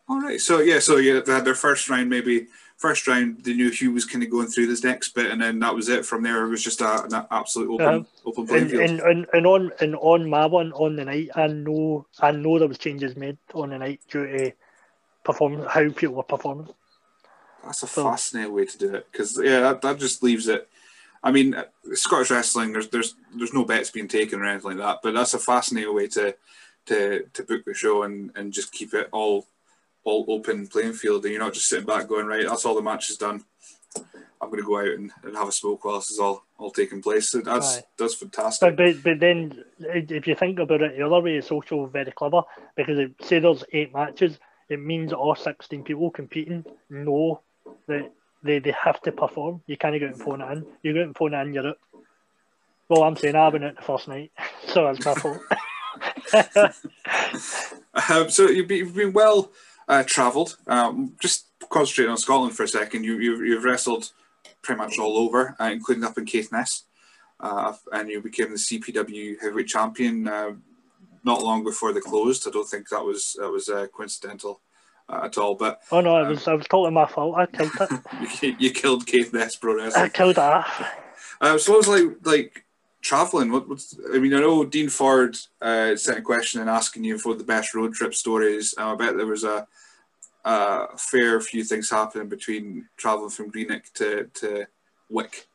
All right. So yeah. So yeah, they had their first round. Maybe first round they knew Hugh was kind of going through this next bit, and then that was it. From there, it was just a, an absolute open um, open playing and, field. And, and, and on and on my one on the night, I know I know there was changes made on the night due to performance, how people were performing. That's a so, fascinating way to do it because yeah, that, that just leaves it. I mean, Scottish wrestling, there's there's there's no bets being taken or anything like that, but that's a fascinating way to to to book the show and and just keep it all all open playing field, and you're not just sitting back going right. That's all the match is done. I'm going to go out and, and have a smoke whilst it's all all taking place. So that's Aye. that's fantastic. But, but but then if you think about it the other way, it's also very clever because it, say there's eight matches, it means all 16 people competing know that they, they have to perform. You can't go out and phone it in. You go out and phone it in, you're out. Well, I'm saying I've been out the first night, so it's my fault. um, so you've been, you've been well uh, travelled. Um, just concentrating on Scotland for a second. You, you you've wrestled pretty much all over, uh, including up in Caithness, uh, and you became the CPW heavyweight champion uh, not long before they closed. I don't think that was that was uh, coincidental uh, at all. But oh no, it was I was totally my fault. I killed it. you, you, killed Caithness Wrestling. I killed that. so I was like like traveling. What, what's I mean? I know Dean Ford uh, sent a question and asking you for the best road trip stories. Um, I bet there was a, a, fair few things happening between traveling from Greenock to to Wick.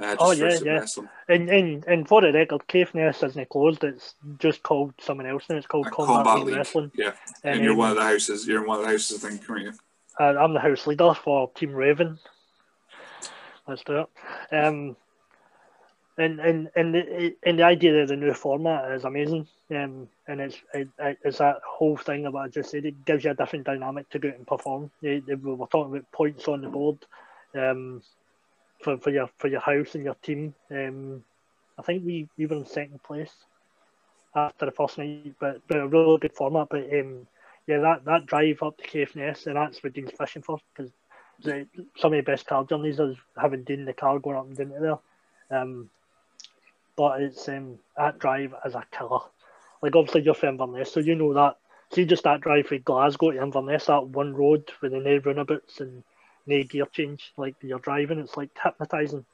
Uh, oh yeah, yeah. And and and for the record, Caithness isn't closed. It's just called someone else now. It's called Combat, Combat League Wrestling. Yeah, and, and you're um, one of the houses. You're in one of the houses, I think, aren't you? Uh, I'm the house leader for Team Raven. Let's do it. Um, and and and the, and the idea of the new format is amazing. Um, and it's it, it's that whole thing about I just said. It gives you a different dynamic to go out and perform. we were talking about points on the board, um, for, for your for your house and your team. Um, I think we, we were in second place after the first night, but, but a really good format. But um, yeah, that, that drive up to Caithness, and that's what Dean's fishing for because some of the best car journeys is having Dean the car going up and down there. Um, but it's um, that drive is a killer. Like obviously you're from Inverness, so you know that. See just that drive from Glasgow to Inverness, that one road with the no runabouts and no gear change. Like you're driving, it's like hypnotizing.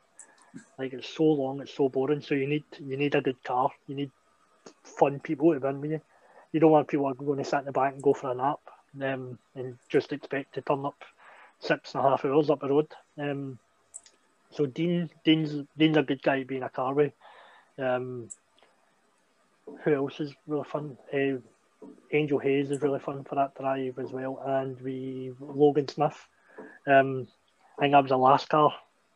Like it's so long, it's so boring. So you need you need a good car. You need fun people to win with you. You don't want people going to sit in the back and go for a nap um, and just expect to turn up six and a half hours up the road. Um, so Dean, Dean's, Dean's a good guy being a car with. Um, who else is really fun? Uh, Angel Hayes is really fun for that drive as well, and we Logan Smith. Um, I think that was a last car,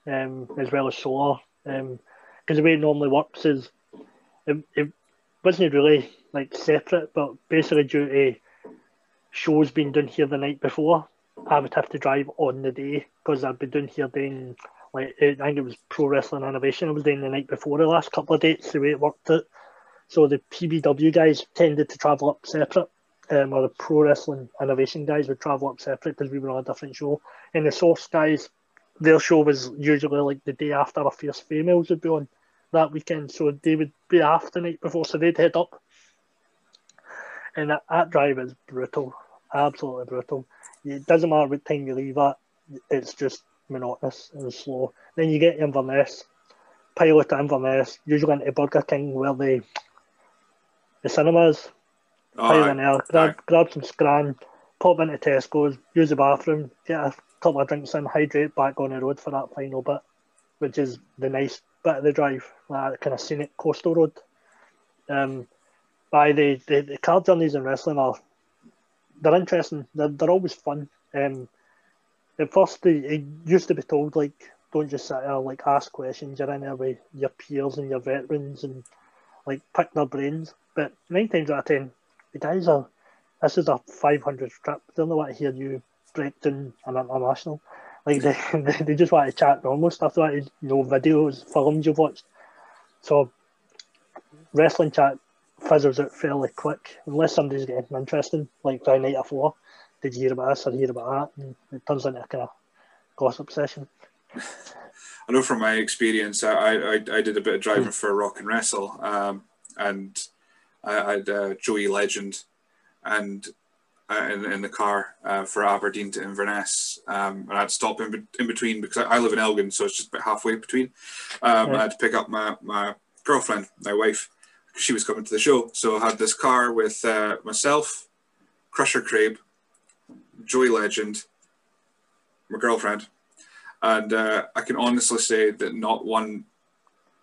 um, as well as Solar. Because um, the way it normally works is it, it wasn't really like separate, but basically due to shows being done here the night before, I would have to drive on the day because I'd be doing here doing like I think it was Pro Wrestling Innovation I was doing the night before the last couple of dates the way it worked out. So the PBW guys tended to travel up separate, um, or the Pro Wrestling Innovation guys would travel up separate because we were on a different show. And the Source guys, their show was usually like the day after a Fierce Females would be on that weekend, so they would be after the night before, so they'd head up. And that, that drive is brutal, absolutely brutal. It doesn't matter what time you leave at, it's just monotonous and slow. Then you get Inverness, pilot to Inverness, usually into Burger King where the the cinemas. Oh, in there, grab, grab some scran, pop into Tesco's, use the bathroom, get a couple of drinks in, hydrate back on the road for that final bit, which is the nice bit of the drive, that kind of scenic coastal road. Um, by the, the, the car journeys in wrestling are they're interesting. They're, they're always fun. Um, at first, it used to be told like don't just sit there like ask questions. You're in there with your peers and your veterans and like pick their brains. But nine times out of ten, the guys are. This is a 500 trip. They don't want to hear you break down an international. Like they, they just want to chat normal stuff. They want to know videos, films you've watched. So wrestling chat fizzles out fairly quick unless somebody's getting interesting. Like Friday night at four, did you hear about this or hear about that? And it turns into a kind of gossip session. I know from my experience, I, I, I did a bit of driving for Rock and Wrestle, um, and I, I had uh, Joey Legend, and uh, in, in the car uh, for Aberdeen to Inverness, um, and I'd stop in, be- in between because I, I, live in Elgin, so it's just about halfway between. Um, I had to pick up my, my girlfriend, my wife, she was coming to the show. So I had this car with uh, myself, Crusher Crabe, Joey Legend, my girlfriend, and uh, I can honestly say that not one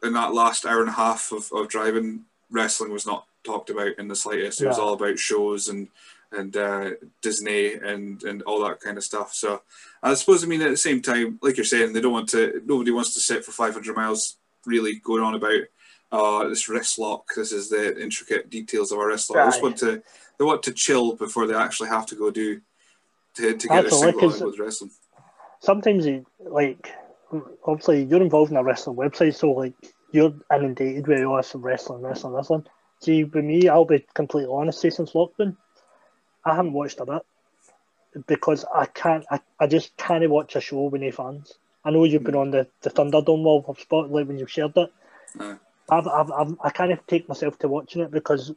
in that last hour and a half of, of driving, wrestling was not talked about in the slightest. It was all about shows and and uh, Disney and and all that kind of stuff. So I suppose I mean at the same time, like you're saying, they don't want to. Nobody wants to sit for 500 miles really going on about uh, this wrist lock. This is the intricate details of our wrist lock. Right. They just want to they want to chill before they actually have to go do to, to get Absolutely, their single with wrestling. Sometimes you like obviously you're involved in a wrestling website, so like you're inundated with all this wrestling, wrestling, wrestling. See, with me, I'll be completely honest. Say since lockdown, I haven't watched a bit because I can't. I, I just can't watch a show with no fans. I know you've been on the, the Thunderdome wall of Spotlight when you've shared it. Uh. I've, I've, I've, I kind of take myself to watching it because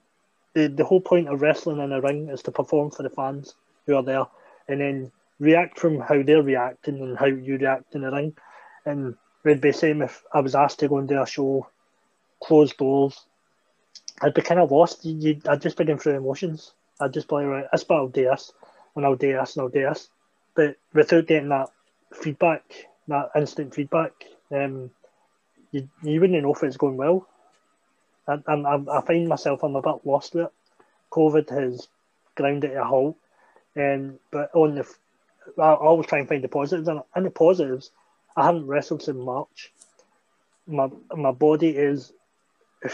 the, the whole point of wrestling in a ring is to perform for the fans who are there and then react from how they're reacting and how you react in the ring. And it'd be the same if I was asked to go and do a show, closed doors, I'd be kind of lost. You, I'd just be going through emotions. I'd just be like, right, this bit I'll do this, and I'll do this, and I'll do this. But without getting that feedback, that instant feedback, um, you, you wouldn't know if it's going well. I, I, I find myself, I'm a bit lost with it. COVID has ground it a halt. Um, but on the, I always try and find the positives. And the positives, I haven't wrestled since March. My my body is the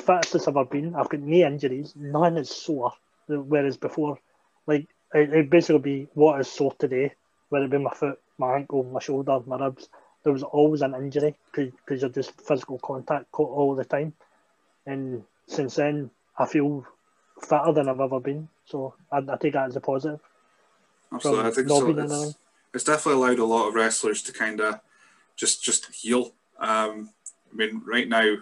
I've ever been. I've got knee injuries. None is sore. Whereas before, like it, it basically be what is sore today, whether it be my foot, my ankle, my shoulder, my ribs. There was always an injury because you're just physical contact all the time. And since then, I feel fatter than I've ever been. So I, I take that as a positive. Absolutely, I think so. It's, it's, definitely allowed a lot of wrestlers to kind of just just heal. Um, I mean, right now,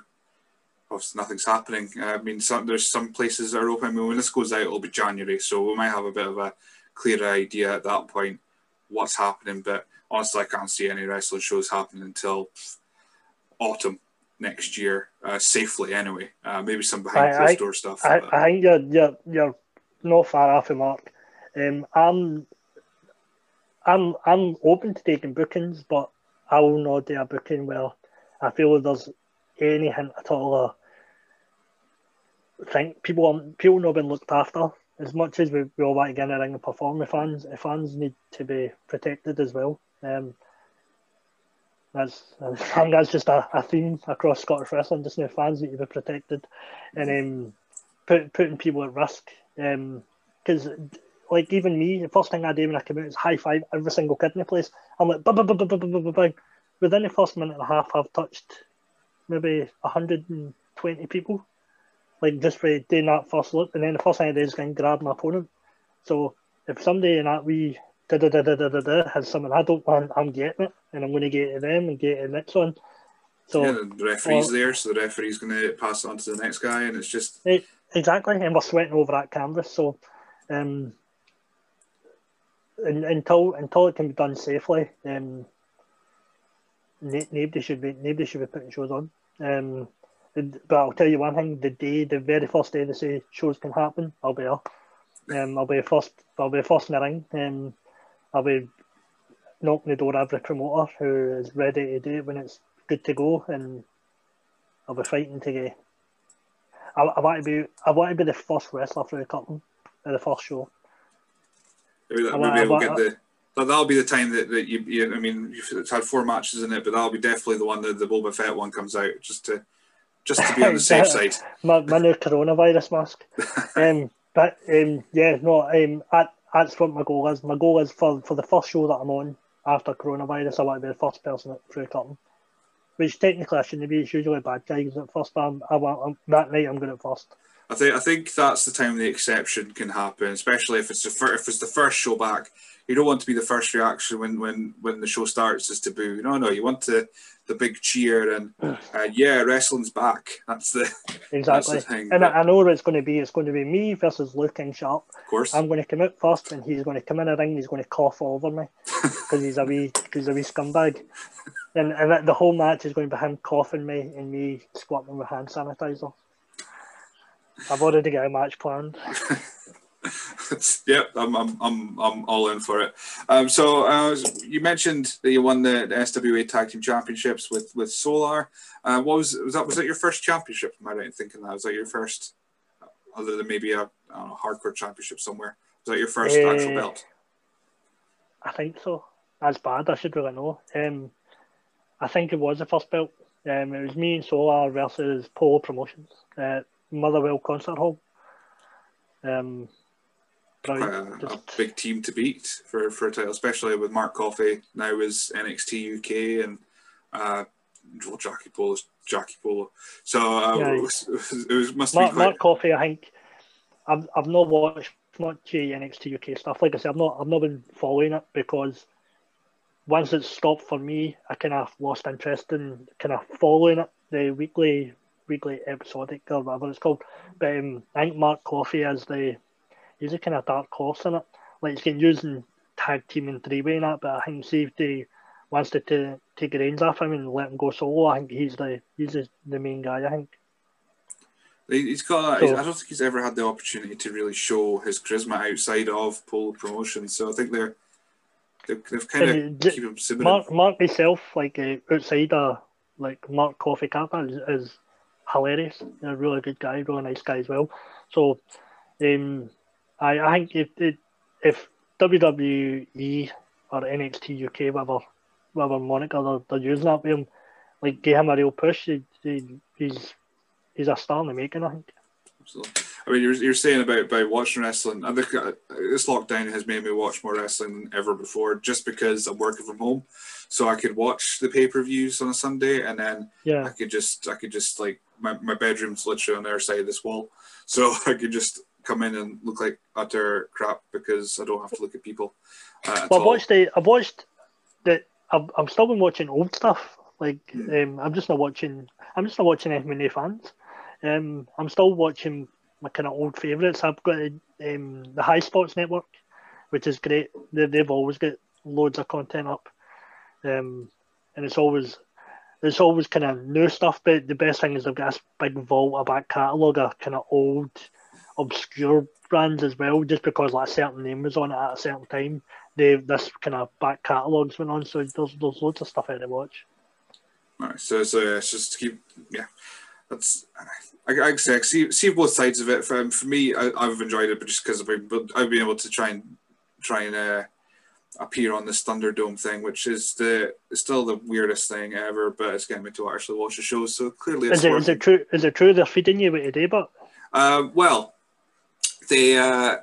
obviously nothing's happening. Uh, I mean, some, there's some places that are open. I mean, when this goes out, it'll be January, so we might have a bit of a clearer idea at that point what's happening. But honestly, I can't see any wrestling shows happening until autumn next year uh, safely. Anyway, uh, maybe some behind closed door stuff. I, I, think you're you're you're not far off the mark. Um, I'm I'm I'm open to taking bookings, but I will not do a booking where I feel there's any hint at all. I think people people not been looked after as much as we, we all want to get in the ring and perform. The fans the fans need to be protected as well. Um, that's I think that's just a, a theme across Scottish wrestling. Just now, fans need to be protected, and um, put, putting people at risk. Because um, like even me, the first thing I do when I come out is high five every single kid in the place. I'm like, bang, bang, bang, bang, bang, bang, bang. Within the first minute and a half, I've touched maybe 120 people. Like just for doing that first look, and then the first thing I do is go and grab my opponent. So if somebody in that wee da da da da da da, da has something I don't want, I'm getting it, and I'm going to get to them and get to the next one. So yeah, the referee's there, so the referee's going to pass it on to the next guy, and it's just it, exactly, and we're sweating over that canvas. So um, until until it can be done safely, um, nobody should be nobody should be putting shows on. Um, but I'll tell you one thing: the day, the very first day they say shows can happen, I'll be there. Um, I'll be first. I'll be first in the ring. Um, I'll be knocking the door of every promoter who is ready to do it when it's good to go, and I'll be fighting to get. I, I want to be. I want to be the first wrestler for the curtain at the first show. Maybe, that, maybe we'll get the. That'll be the time that, that you, you. I mean, you've had four matches in it, but that'll be definitely the one that the Boba Fett one comes out just to, just to be on the safe side. my, my new coronavirus mask. um, but um, yeah, no. Um, at, that's what my goal is. My goal is for, for the first show that I'm on after coronavirus, I want to be the first person through curtain. Which technically I shouldn't be. It's usually bad guys at first, but I'm, I want I'm, that night I'm going at first. I think I think that's the time the exception can happen, especially if it's the first, if it's the first show back. You don't want to be the first reaction when when when the show starts is to boo. No, no, you want to the big cheer and uh, yeah, wrestling's back. That's the exactly. That's the thing. And but, I know it's going to be. It's going to be me versus Looking Sharp. Of course, I'm going to come out first, and he's going to come in a ring. He's going to cough all over me because he's a wee he's a wee scumbag. And and the whole match is going to be him coughing me and me squatting with hand sanitizer. I've already got a match planned. yep, I'm, I'm, I'm, I'm all in for it. Um, so uh, you mentioned that you won the, the, SWA Tag Team Championships with with Solar. Uh, what was was that? Was that your first championship? Am I right in thinking that was that your first, other than maybe a know, hardcore championship somewhere? Was that your first uh, actual belt? I think so. That's bad. I should really know. Um, I think it was the first belt. Um, it was me and Solar versus Polo Promotions at Motherwell Concert Hall. Um, a, just... a, big team to beat for, for a title, especially with Mark Coffey now is NXT UK and uh, well, Jackie Polo, Jackie Polo. So uh, yeah, it, was, it was must Mark, be quite... Mark Coffey. I think I've I've not watched much NXT UK stuff. Like I said, I've not I've not been following it because once it stopped for me, I kind of lost interest in kind of following it. The weekly weekly episodic or whatever it's called. But um, I think Mark Coffey is the he's a kind of dark horse in it. Like he's getting used in tag team and three way and that, but I think see if they wants to t- take the reins off him and let him go solo. I think he's the he's the, the main guy. I think. He's got. So, I don't think he's ever had the opportunity to really show his charisma outside of Polo Promotion. So I think they're they've, kind of keep him simmering. Mark, Mark himself, like uh, outside a like Mark Coffey Kappa, is, is hilarious. A really good guy, really nice guy as well. So, um, I, I think if, if, if WWE or NXT UK, whatever, whatever moniker they're, they're using that with him, like give him a real push, he, he, he's he's a star in the making. I think. Absolutely. I mean, you're, you're saying about, about watching wrestling. I think uh, this lockdown has made me watch more wrestling than ever before, just because I'm working from home, so I could watch the pay per views on a Sunday, and then yeah. I could just I could just like my, my bedroom's literally on the other side of this wall, so I could just come in and look like utter crap because I don't have to look at people. Uh, well, I've watched the I've watched the I've, I'm still been watching old stuff. Like mm. um, I'm just not watching. I'm just not watching any new fans. Um, I'm still watching my kind of old favourites. I've got um, the Highspots Network, which is great. They, they've always got loads of content up, um, and it's always it's always kind of new stuff. But the best thing is they've got this big vault, a back catalogue of kind of old, obscure brands as well. Just because like a certain name was on it at a certain time, they this kind of back catalogues went on. So there's there's loads of stuff out to watch. Right, so so yeah, it's just to keep yeah. That's I, I say see see both sides of it. For for me, I, have enjoyed it, but just because I've been, I've been able to try and try and uh, appear on this Thunderdome thing, which is the still the weirdest thing ever, but it's getting me to actually watch the show. So clearly, is it, is it true? Is it true they're feeding you with today? But uh, well, they uh,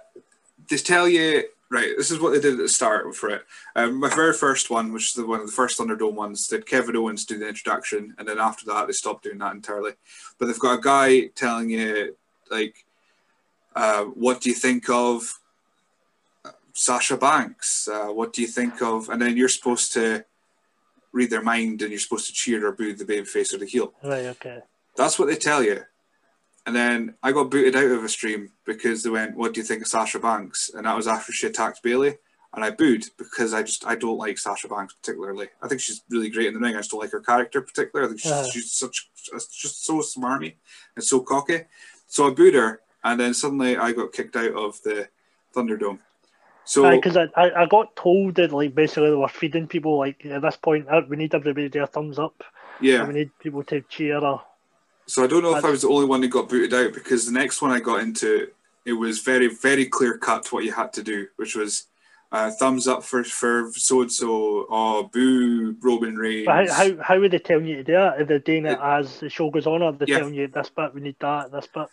they tell you Right, this is what they did at the start for it. Um, my very first one, which is the one of the first Thunderdome ones, did Kevin Owens do the introduction, and then after that they stopped doing that entirely. But they've got a guy telling you like, uh, what do you think of Sasha Banks? Uh, what do you think of? And then you're supposed to read their mind, and you're supposed to cheer or boo the baby face or the heel. Right. Okay. That's what they tell you. And then I got booted out of a stream because they went, "What do you think of Sasha Banks?" And that was after she attacked Bayley. and I booed because I just I don't like Sasha Banks particularly. I think she's really great in the ring. I just don't like her character particularly. I think she's, uh. she's such just so smarmy and so cocky. So I booed her, and then suddenly I got kicked out of the Thunderdome. So because I, I, I got told that like basically they were feeding people like at this point we need everybody to do a thumbs up. Yeah. We need people to cheer or so I don't know if I was the only one who got booted out because the next one I got into, it was very, very clear cut what you had to do, which was uh, thumbs up for for so and so, or boo Roman Reigns. How, how, how are they telling you to do that? Are they doing it, it as the show goes on, or are they yeah. telling you this bit, we need that, this bit?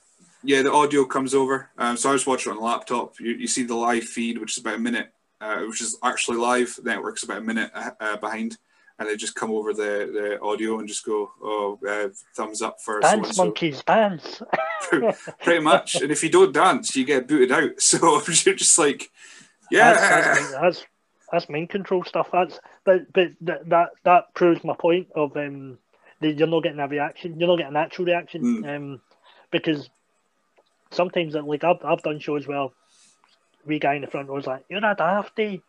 Yeah, the audio comes over. Um, so I was watching on the laptop. You, you see the live feed, which is about a minute, uh, which is actually live. Network's about a minute uh, uh behind and they just come over the, the audio and just go, oh, uh, thumbs up for dance monkeys, dance. Pretty much, and if you don't dance, you get booted out. So you're just like, yeah, that's, that's, that's mind control stuff. That's but but that that, that proves my point of um that you're not getting a reaction. You're not getting an actual reaction. Mm. Um, because sometimes like I've I've done shows where we guy in the front row was like, "You're a dafty."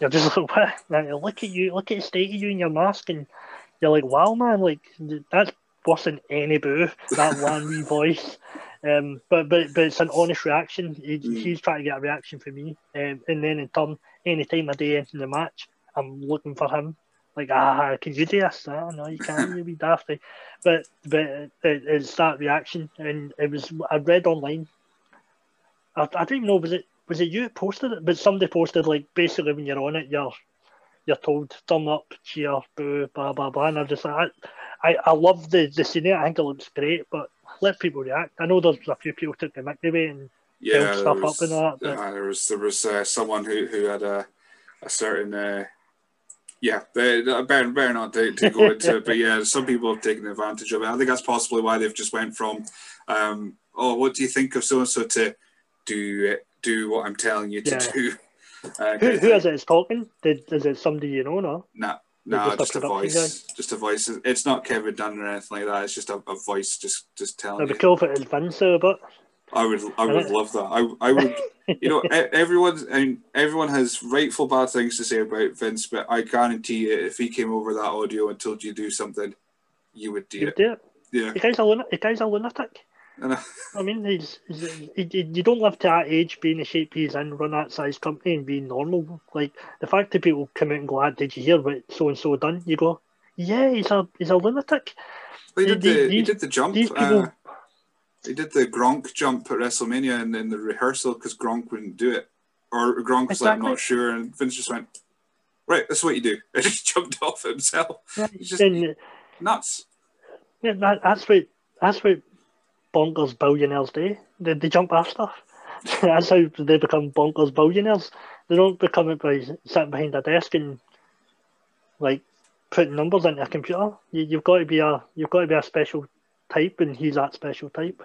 You're just like, what? look at you, look at the state of you in your mask, and you're like, wow, man, like that's worse than any boo. That one wee voice. Um, but but but it's an honest reaction. He, mm. He's trying to get a reaction from me, um, and then in turn, any time of day in the match, I'm looking for him. Like, ah, can you do this? Oh, no, you can't. You be dafty. But but it, it's that reaction, and it was I read online. I, I don't even know was it was it you posted it? But somebody posted like basically when you're on it, you're you're told thumb up, cheer, boo, blah blah blah. And I'm just like, I, I, I love the the scene. I think it looks great, but let people react. I know there's a few people took the mic away and yeah, stuff was, up and that. But... Uh, there was there was uh, someone who who had a a certain. Uh, yeah, better, better not to, to go into it, but yeah, some people have taken advantage of it. I think that's possibly why they've just went from, um, oh, what do you think of so and so to do it do what I'm telling you to yeah. do. Uh, who, who is it is talking? Did, is it somebody you know now? No, no, just, just a voice. Just a voice. It's not Kevin Dunn or anything like that. It's just a, a voice, just just telling. It'd be cool if it was Vince, but. I would, I would love that. I, I would, you know, everyone, I mean, everyone has rightful bad things to say about Vince, but I guarantee you, if he came over that audio and told you to do something, you would do you it. Do it. Yeah. The guy's a lunatic. The guy's a lunatic. I mean, he's, he's, he, you don't live to that age being the shape he's in, run that size company and being normal. Like the fact that people come out and go, ah, "Did you hear what so and so done?" You go, "Yeah, he's a he's a lunatic." Well, he, did the, he did the jump. People, uh, he did the Gronk jump at WrestleMania and then the rehearsal because Gronk wouldn't do it, or Gronk was exactly. like, "I'm not sure," and Vince just went, "Right, that's what you do." He just jumped off himself. Just and, uh, nuts. Yeah, that, that's what that's what bonkers billionaires do. They, they jump off stuff. That's how they become bonkers billionaires. They don't become it by sitting behind a desk and like putting numbers into a computer. You, you've got to be a you've got to be a special type, and he's that special type.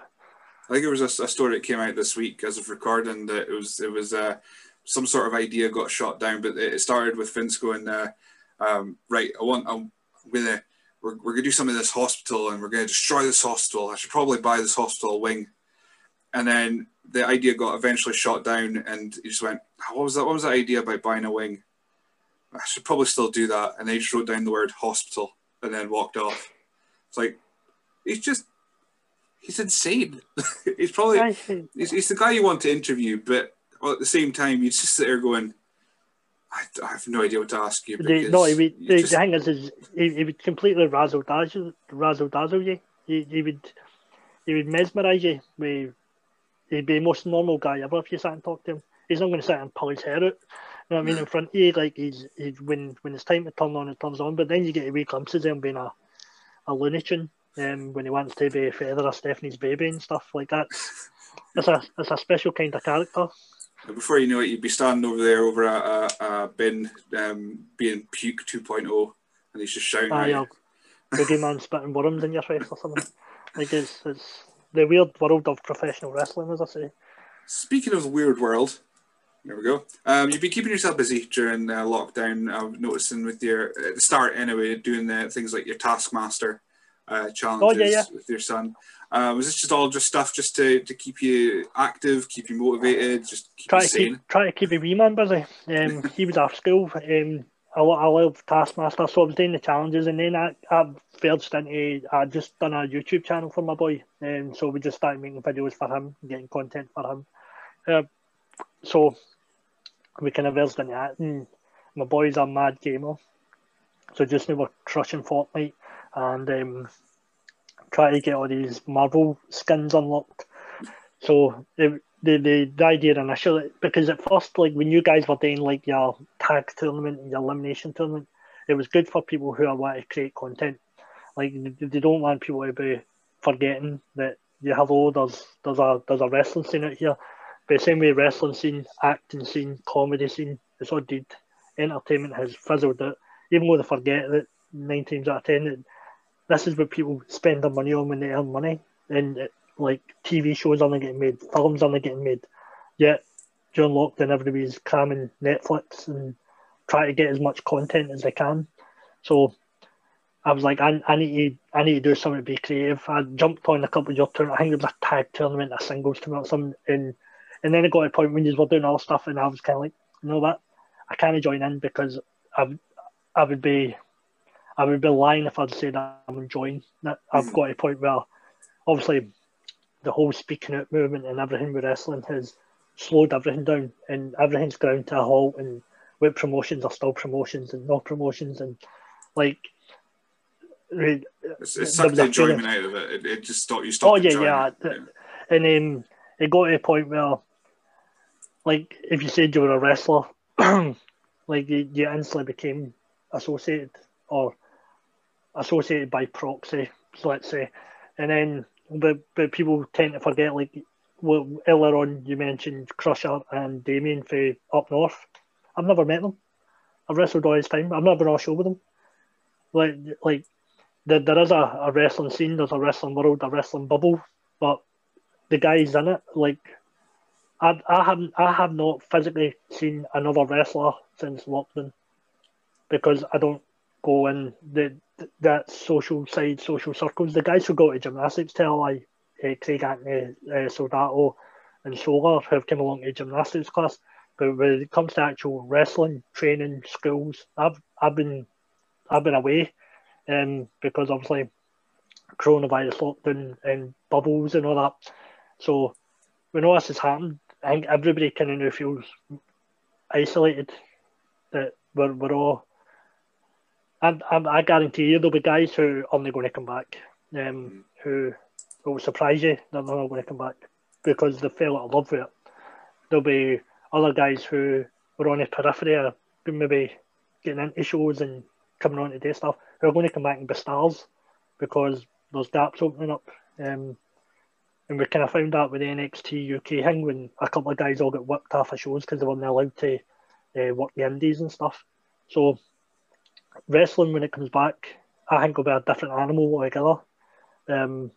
I think it was a, a story that came out this week as of recording that it was it was uh, some sort of idea got shot down, but it started with Vince going, uh, um, right, I want I'm gonna we're, we're to do something in this hospital and we're to destroy this hospital. I should probably buy this hospital wing. And then the idea got eventually shot down and he just went, what was that? What was that idea about buying a wing? I should probably still do that. And they just wrote down the word hospital and then walked off. It's like he's just he's insane. he's probably he's, he's, the guy you want to interview, but at the same time, you just sit there going, I, I have no idea what to ask you. The, no, he would, the, just- the thing is, is he, he would completely razzle dazzle, razzle dazzle you. He, he would, he would mesmerise you. With, he'd be the most normal guy ever if you sat and talked to him. He's not going to sit and pull his hair out. You know what I mean? In front of you, like he's, he's when when it's time to turn on, it turns on. But then you get a wee glimpses of him being a, a Looney Tune. Um, when he wants to be a feather of Stephanie's baby and stuff like that. It's a it's a special kind of character. Before you know it, you'd be standing over there over a, a, a bin um, being puke 2.0, and he's just shouting Ah, yeah. you. man spitting worms in your face or something. Like it's, it's the weird world of professional wrestling, as I say. Speaking of the weird world, there we go. Um, you've been keeping yourself busy during uh, lockdown. I'm noticing with your at the start anyway, doing the things like your Taskmaster uh, challenges Oh, yeah. with your son. Uh, was this just all just stuff just to, to keep you active, keep you motivated, just keep Try you to keep sane? try to keep a wee man busy. Um, he was off school. Um, I, I love Taskmaster, so I was doing the challenges, and then I I first into I just done a YouTube channel for my boy, um, so we just started making videos for him, getting content for him. Uh, so we kind of versed into that, and my boy's a mad gamer, so just now we're crushing Fortnite and um, trying to get all these Marvel skins unlocked. So the, the the idea initially because at first like when you guys were doing like your tag tournament and your elimination tournament, it was good for people who are want to create content. Like they, don't want people to be forgetting that you hello there's there's a there's a wrestling scene out here. But the same way wrestling scene, acting scene, comedy scene, it's all did. Entertainment has fizzled out. Even though they forget that nine times out of ten this is what people spend their money on when they earn money. And it, like TV shows aren't getting made, films aren't getting made. Yet during lockdown, everybody's cramming Netflix and trying to get as much content as they can. So I was like, I, I need to, I need to do something to be creative. I jumped on a couple of your tournaments. I think it was a tag tournament, a singles tournament, or something. And and then it got to a point when you were doing all stuff, and I was kind of like, you know what, I can't join in because I, I would be, I would be lying if I'd say that I'm enjoying that. I've got a point where, obviously, the whole speaking out movement and everything with wrestling has slowed everything down, and everything's ground to a halt. And with promotions are still promotions and no promotions, and like. It's, it sucked the enjoyment out of it. It, it just stopped you stopped Oh yeah, yeah. And um, it got to a point where, like, if you said you were a wrestler, like you, you instantly became associated or associated by proxy, so let's say. And then, but but people tend to forget, like, well, earlier on you mentioned Crusher and Damien for up north. I've never met them. I've wrestled all his time. I've never been on a show with them. Like, like there, there is a, a wrestling scene, there's a wrestling world, a wrestling bubble, but the guys in it, like I, I haven't I have not physically seen another wrestler since lockdown because I don't go in the that social side, social circles. The guys who go to gymnastics tell I uh, Craig Anthony, uh, Soldato, and Solar have come along to gymnastics class. But when it comes to actual wrestling training schools, I've I've been I've been away, um, because obviously coronavirus lockdown and bubbles and all that. So when all this has happened, I think everybody kind of feels isolated. That we're, we're all. And I, I guarantee you there'll be guys who are only going to come back, um, who will surprise you. They're not going to come back because they fell out of love with it. There'll be other guys who were on the periphery, or maybe getting into shows and coming on to do stuff, who are going to come back and be stars because there's gaps opening up. Um, and we kind of found that with the NXT UK thing when a couple of guys all got whipped off of shows because they weren't allowed to uh, work the indies and stuff. So wrestling when it comes back, I think will be a different animal altogether. Um,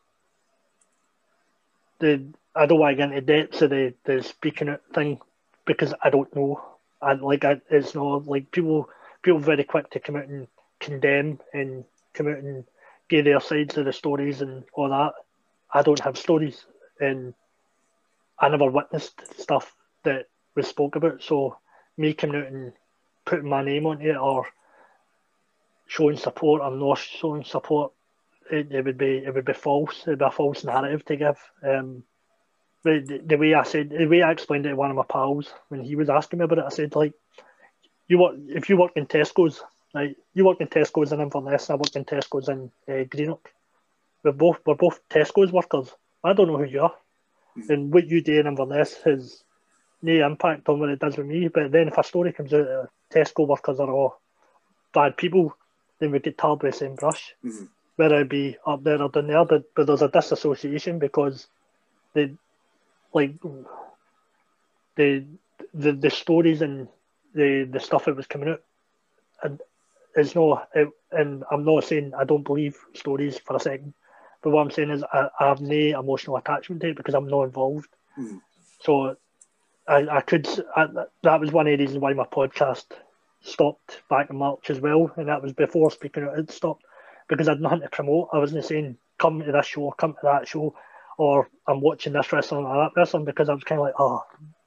the I don't want to get into depths of the, the speaking out thing because I don't know. I like I, it's not like people people very quick to come out and condemn and come out and give their sides of the stories and all that. I don't have stories and I never witnessed stuff that was spoke about. So me coming out and putting my name on it or showing support or not showing support, it, it would be it would be false. It would be a false narrative to give. Um, the, the way I said, the way I explained it to one of my pals when he was asking me about it, I said like, you work if you work in Tesco's, like you work in Tesco's in Inverness, I work in Tesco's in uh, Greenock. We're both we're both Tesco's workers. I don't know who you are, mm-hmm. and what you do in Inverness has no impact on what it does with me. But then if a story comes out, uh, Tesco workers are all bad people, then we get tarred with the same brush. Mm-hmm. Whether it be up there or down there, but, but there's a disassociation because the like the the the stories and the the stuff that was coming out and it's no and I'm not saying I don't believe stories for a second but what I'm saying is I, I have no emotional attachment to it because I'm not involved mm. so I, I could I, that was one of the reasons why my podcast stopped back in March as well and that was before speaking out it stopped because I had nothing to promote I wasn't saying come to this show come to that show or I'm watching this wrestling or that wrestling because I was kind of like, oh,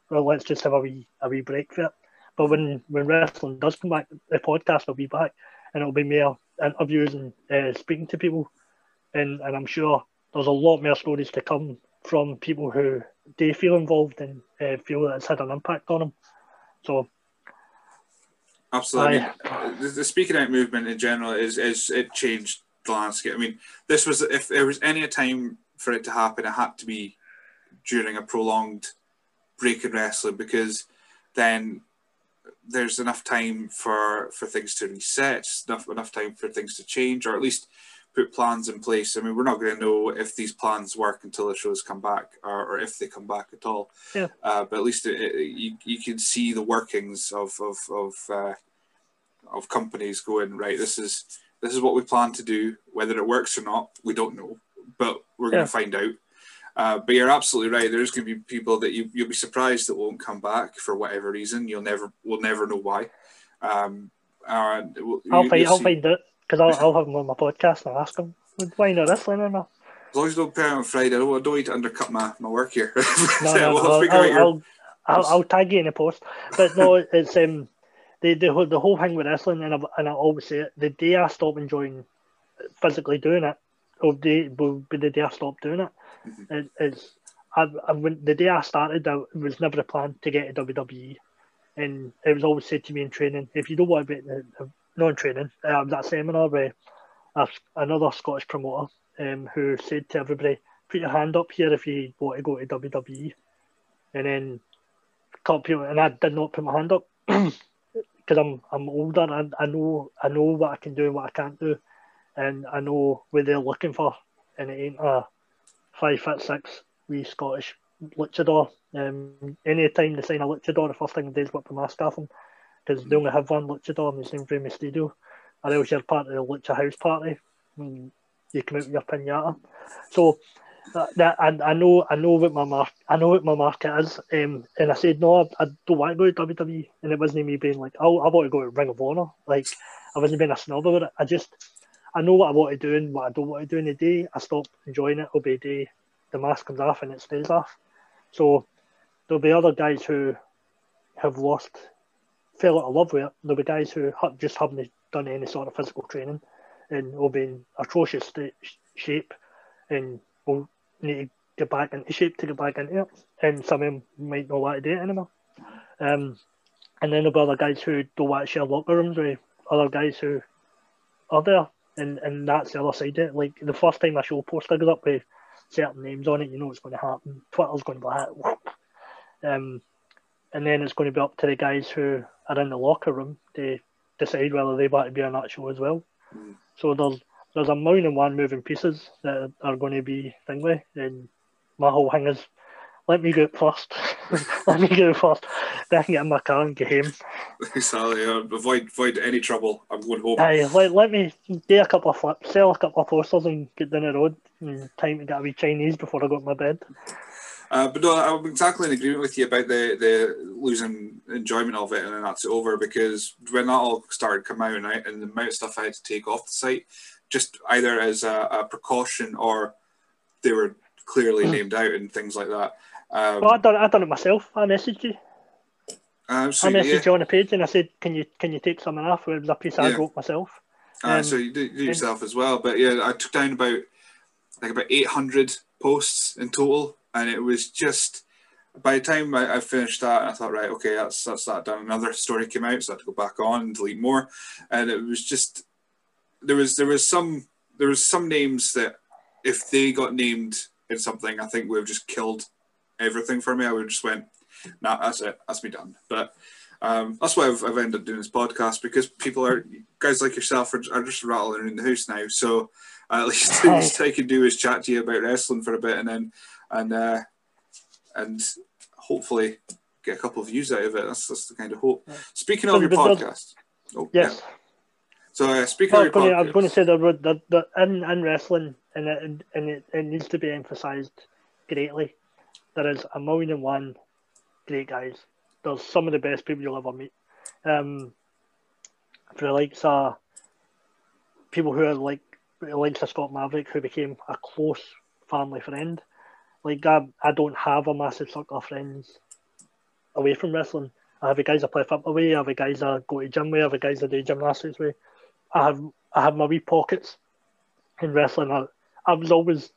well, let's just have a wee a wee break for it. But when when wrestling does come back, the podcast will be back, and it'll be more interviews and uh, speaking to people, and and I'm sure there's a lot more stories to come from people who they feel involved and uh, feel that it's had an impact on them. So. Absolutely. I, the, the speaking out movement in general is, is it changed the landscape. I mean, this was if there was any time for it to happen, it had to be during a prolonged break in wrestling because then there's enough time for for things to reset, enough enough time for things to change, or at least put plans in place. I mean, we're not going to know if these plans work until the shows come back, or, or if they come back at all. Yeah. Uh, but at least it, it, you you can see the workings of of of, uh, of companies going right. This is this is what we plan to do. Whether it works or not, we don't know but we're going to find out. Uh, but you're absolutely right. There's going to be people that you you'll be surprised that won't come back for whatever reason. You'll never we'll never know why. Um, uh, we'll, I'll, you, find, I'll find it because I'll, I'll have him on my podcast and I'll ask him why not wrestling or not. As long as you don't pay on Friday, I don't, I don't need to undercut my, my work here. no, no, we'll I'll, I'll, I'll, I'll, I'll, tag you in a post. But no, it's um the the whole, the whole thing with wrestling, and I, and I always say it. The day I stop enjoying physically doing it, of the but the day I stop doing it. Mm-hmm. it it's I, I when the day I started, I was never a plan to get to WWE, and it was always said to me in training, if you don't want to be not in training, I was at a seminar with another Scottish promoter um, who said to everybody, put your hand up here if you want to go to WWE, and then couple people, and I did not put my hand up because I'm I'm older and I know I know what I can do and what I can't do. And I know what they're looking for, and it ain't a five foot six wee Scottish luchador. Um, any time they sign a luchador, the first thing they do is whip the mask off because they only have one luchador in the same frame studio, or else you're part of the lucha house party when you come out with your pinata. So that I, I know I know what my mark I know what my market is, um, and I said no, I, I don't want to go to WWE, and it wasn't me being like, oh, I want to go to Ring of Honor, like I wasn't being a snob about it. I just I know what I want to do and what I don't want to do in the day. I stop enjoying it. It'll be day the mask comes off and it stays off. So there'll be other guys who have lost, fell out of love with it. There'll be guys who just haven't done any sort of physical training and will be in atrocious shape and will need to get back into shape to get back into it. And some of them might not want to do it anymore. Um, and then there'll be other guys who don't want to share locker rooms with other guys who are there and and that's the other side of it. Like the first time a show poster goes up with certain names on it, you know it's going to happen. Twitter's going to be like, um, and then it's going to be up to the guys who are in the locker room to decide whether they want to be on that show as well. Mm. So there's there's a million and one moving pieces that are going to be thingy, and my whole thing is let me go first. let me go first. Then I can get in my car and get home. Exactly. Uh, avoid avoid any trouble. I'm going home. Aye, let, let me do a couple of flips, sell a couple of posters, and get down the road. And time to get a wee Chinese before I go to my bed. Uh, but no, I'm exactly in agreement with you about the, the losing enjoyment of it, and then that's over because when that all started coming out and, I, and the amount of stuff I had to take off the site, just either as a, a precaution or they were clearly mm. named out and things like that. Um, well, I done I done it myself. I messaged you. Uh, I messaged yeah. you on the page and I said, "Can you can you take something off?" It was a piece yeah. I wrote myself. Uh, so you do, do yourself as well, but yeah, I took down about like about 800 posts in total, and it was just by the time I, I finished that, I thought, right, okay, that's that's that done. Another story came out, so I had to go back on and delete more, and it was just there was there was some there was some names that if they got named in something, I think would have just killed everything for me. I would have just went, nah, that's it, that's me done. But um, that's why I've, I've ended up doing this podcast because people are guys like yourself are, are just rattling in the house now. So uh, at least the least I can do is chat to you about wrestling for a bit, and then and uh, and hopefully get a couple of views out of it. That's that's the kind of hope. Speaking of your podcast, oh yes. Yeah. So uh, speaking Well, of your I was going to- I was going to say that that, that in, in wrestling, and it, and it, it needs to be emphasised greatly. There is a million and one great guys. There's some of the best people you'll ever meet. Um, for the likes of people who are like the likes of Scott Maverick, who became a close family friend. Like I, I don't have a massive circle of friends away from wrestling. I have the guys I play football with, I have the guys I go to gym with, I have the guys I do gymnastics with. I have I have my wee pockets in wrestling. I, I was always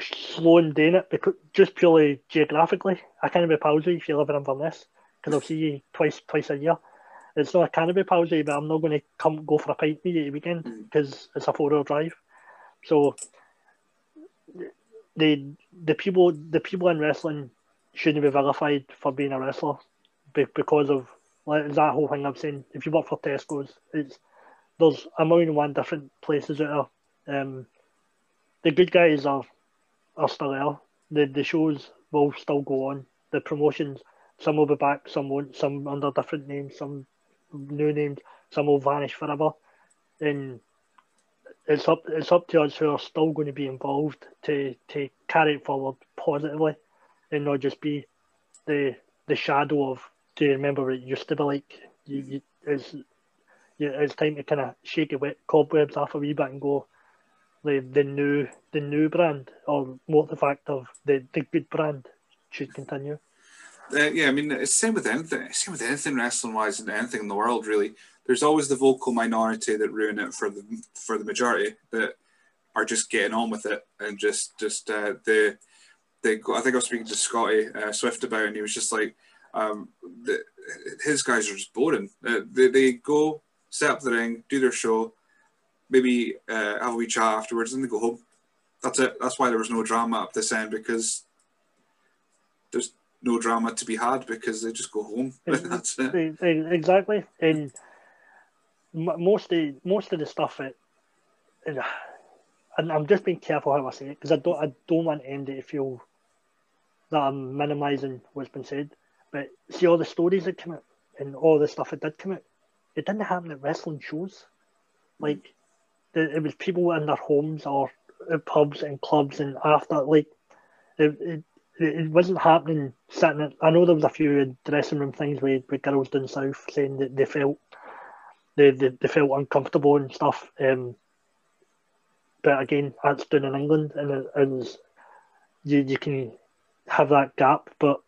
slow in doing it because just purely geographically, I can't be pals with you if you live in Inverness because I'll see you twice twice a year. It's not I can't be pals with you, but I'm not going to come go for a pint with you at the weekend mm. because it's a four hour drive. So the the people the people in wrestling shouldn't be vilified for being a wrestler be- because of like that whole thing I'm saying. If you work for Tesco's, it's there's a million and one different places out there. Um, the good guys are are still there. The the shows will still go on. The promotions, some will be back, some won't. Some under different names, some new names. Some will vanish forever. And it's up it's up to us who are still going to be involved to to carry it forward positively, and not just be the the shadow of. Do you remember what it used to be like? You, you, it's yeah, it's time to kind of shake the cobwebs off a wee bit and go the the new the new brand or more the fact of the, the good brand should continue. uh, yeah, I mean, it's same with anything. Same with anything wrestling wise and anything in the world. Really, there's always the vocal minority that ruin it for the for the majority that are just getting on with it and just just uh, the they. Go I think I was speaking to Scotty uh, Swift about, it and he was just like, um, the, his guys are just boring. Uh, they they go set up the ring, do their show, maybe uh, have a wee chat afterwards, and they go home. That's it. That's why there was no drama up this end because there's no drama to be had because they just go home. That's it. Exactly, and most of most of the stuff that, and I'm just being careful how I say it because I don't I don't want Andy to feel that I'm minimising what's been said. But see all the stories that come out and all the stuff that did come out, it didn't happen at wrestling shows. Like the, it was people in their homes or pubs and clubs and after like it, it it wasn't happening sitting at, I know there was a few dressing room things with, with girls down south saying that they felt they, they, they felt uncomfortable and stuff. Um, but again, that's done in England and it, it you you can have that gap, but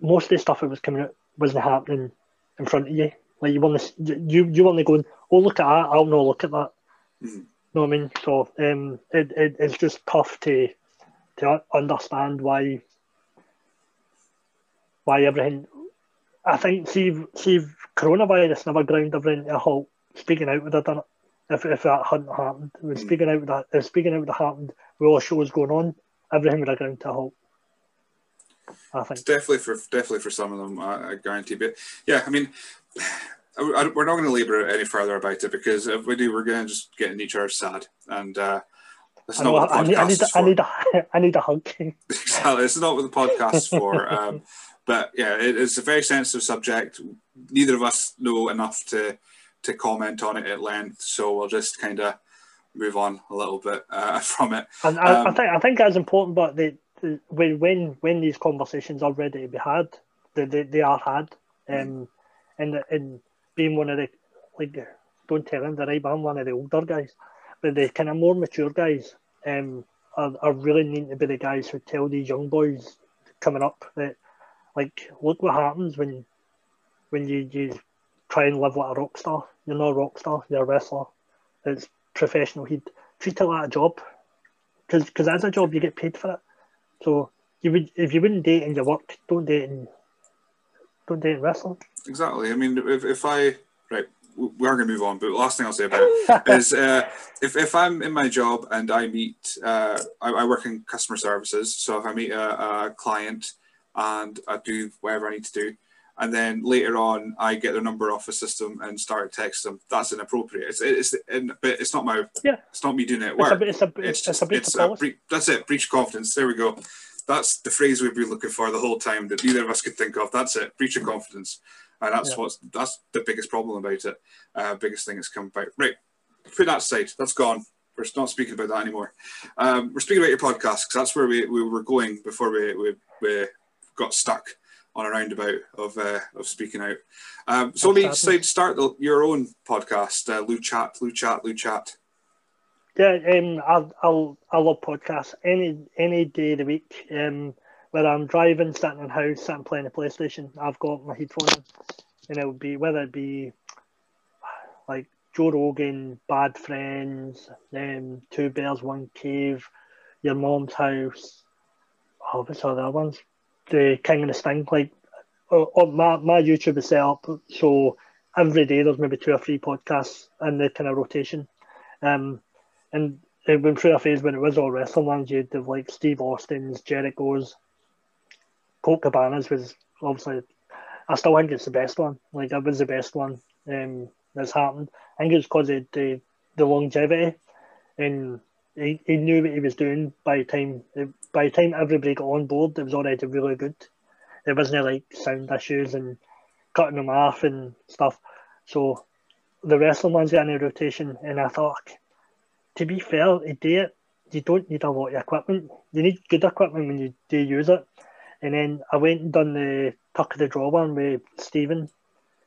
most of the stuff that was coming out wasn't happening in front of you. Like you want to, you you want to go, oh look at that, I'll not look at that. Mhm. know what I mean? So um, it, it it's just tough to to understand why why everything. I think see see coronavirus never ground everything to a halt. Speaking out would have done it if if that hadn't happened. With speaking out would have, if speaking out would have happened with all shows going on, everything would have ground to a halt. I think. It's definitely for definitely for some of them, I, I guarantee. But yeah, I mean, I, I- we're not going to labour any further about it because if we do, we're going to just get in each other sad, and uh, that's I, not know, what the I, need, I need is I need a I need a hug. exactly, this is not what the podcast is for. Um, but yeah, it, it's a very sensitive subject. Neither of us know enough to to comment on it at length, so we'll just kind of move on a little bit uh, from it. And I, I Um, think I think that's important, but the, the when when when these conversations are ready to be had, they they, they are had. Um, and and being one of the like don't tell him that right, but I'm one of the older guys, but the kind of more mature guys um are, are really need to be the guys who tell these young boys coming up that like look what happens when when you you try and live like a rock star. You're not a rock star. You're a wrestler. It's professional. He'd treat it like a job, because as a job you get paid for it. So you would if you wouldn't date in your work, don't date in don't date in wrestling. Exactly. I mean, if, if I right, we are going to move on. But the last thing I'll say about it is uh, if, if I'm in my job and I meet, uh, I, I, work in customer services. So if I meet a, a, client and I do whatever I need to do, and then later on I get their number off the system and start text them, that's inappropriate. It's it's but it's not my yeah. It's not me doing it at work. It's a, it's a, it's, it's a breach a bre- That's it. Breach of confidence. There we go. That's the phrase we've been looking for the whole time that neither of us could think of. That's it. Breach of confidence and that's yeah. what's that's the biggest problem about it. Uh, biggest thing that's come about. Right, put that aside. That's gone. We're not speaking about that anymore. Um, we're speaking about your podcast because that's where we, we were going before we, we, we got stuck on a roundabout of uh, of speaking out. Um, so we decided to start the, your own podcast, uh, Lou Chat, Lou Chat, Lou Chat. Yeah, um, I I I love podcasts any any day of the week. Um, whether I'm driving, sitting in the house, sitting playing the PlayStation, I've got my headphones, and it would be whether it be like Joe Rogan, Bad Friends, um, Two Bears, One Cave, Your Mom's House. Oh, what's all the other ones? The King and the Sting. Like, oh, oh, my my YouTube is set up so every day there's maybe two or three podcasts in the kind of rotation. Um, and it went through a phase when it was all wrestling ones. You'd have like Steve Austin's, Jericho's, Colt Cabana's was obviously, I still think it's the best one. Like, it was the best one um, that's happened. I think it's because of the, the longevity and he, he knew what he was doing by the time by the time everybody got on board. It was already really good. There wasn't like sound issues and cutting them off and stuff. So the wrestling ones got a rotation, and I thought, to be fair, to do it, you don't need a lot of equipment. You need good equipment when you do use it. And then I went and done the tuck of the draw one with Stephen,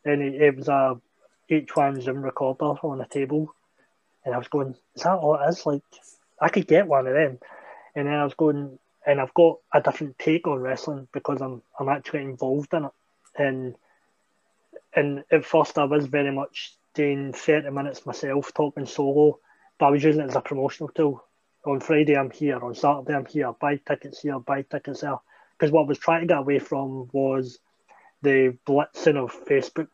and it, it was a H1 Zoom recorder on a table. And I was going, is that all it is? Like, I could get one of them. And then I was going, and I've got a different take on wrestling because I'm I'm actually involved in it. And and at first I was very much doing 30 minutes myself, talking solo, but I was using it as a promotional tool. On Friday I'm here, on Saturday I'm here, buy tickets here, buy tickets there because what I was trying to get away from was the blitzing of Facebook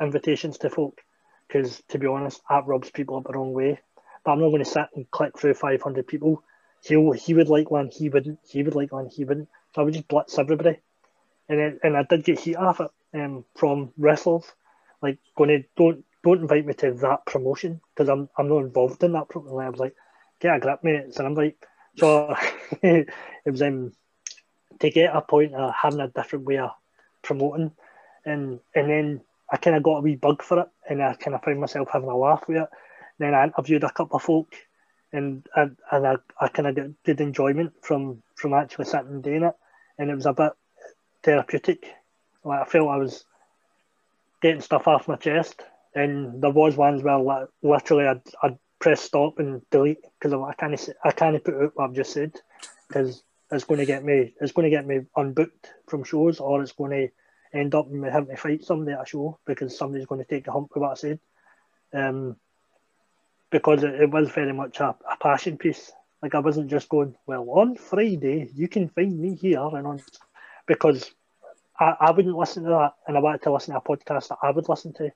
invitations to folk. Because to be honest, that rubs people up the wrong way. But I'm not going to sit and click through 500 people. He he would like one, he wouldn't. He would like one, he wouldn't. So I would just blitz everybody, and then, and I did get heat off it um, from wrestlers, like going to don't don't invite me to that promotion because I'm I'm not involved in that promotion. I was like, get a grip, mate. So I'm like, So it was um to get a point of having a different way of promoting, and and then I kind of got a wee bug for it, and I kind of found myself having a laugh with it. Then I interviewed a couple of folk, and I, and I, I kind of good enjoyment from from actually sitting and doing it, and it was a bit therapeutic. Like I felt I was getting stuff off my chest, and there was ones where like, literally I'd, I'd press stop and delete because I can't I can't put out what I've just said because it's going to get me it's going to get me unbooked from shows or it's going to end up having to fight somebody at a show because somebody's going to take a hump with what I said. Um, because it, it was very much a, a, passion piece. Like I wasn't just going, well, on Friday you can find me here and on because I, I wouldn't listen to that and I wanted to listen to a podcast that I would listen to.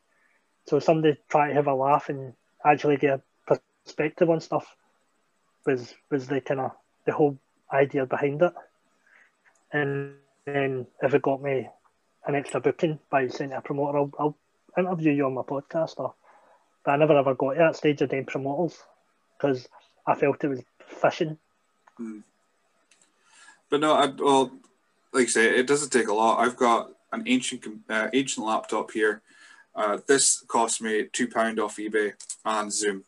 So somebody try to have a laugh and actually get a perspective on stuff was was the kind of the whole idea behind it. And then if it got me an extra booking by saying a promoter, I'll, I'll interview you on my podcast. Or, but I never ever got to that stage of doing promoters because I felt it was fishing. Mm. But no, I, well, like I say, it doesn't take a lot. I've got an ancient uh, ancient laptop here. Uh, this cost me two pound off eBay and Zoom.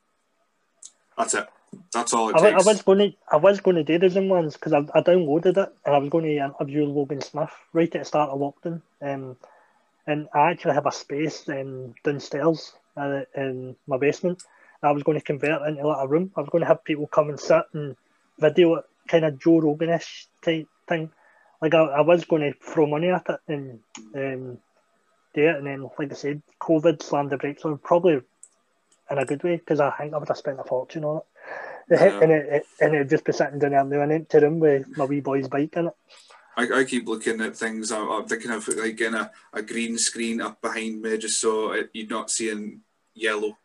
That's it. That's all it I, takes. I was going to, I was going to do the Zoom ones because I, I downloaded it and I was going to interview Logan Smith right at the start of lockdown. Um, and I actually have a space um, downstairs uh, in my basement. I was going to convert it into like a room. I was going to have people come and sit and video it, kind of Joe Roganish type thing. Like I, I was going to throw money at it and um, do it, and then like I said, COVID slammed the brakes on. Probably in a good way because I think I would have spent a fortune on it. Yeah. and it, it and it'd just be sitting down there now an empty room with my wee boy's bike in it. I, I keep looking at things. I'm, I'm thinking of like getting a, a green screen up behind me just so it, you're not seeing yellow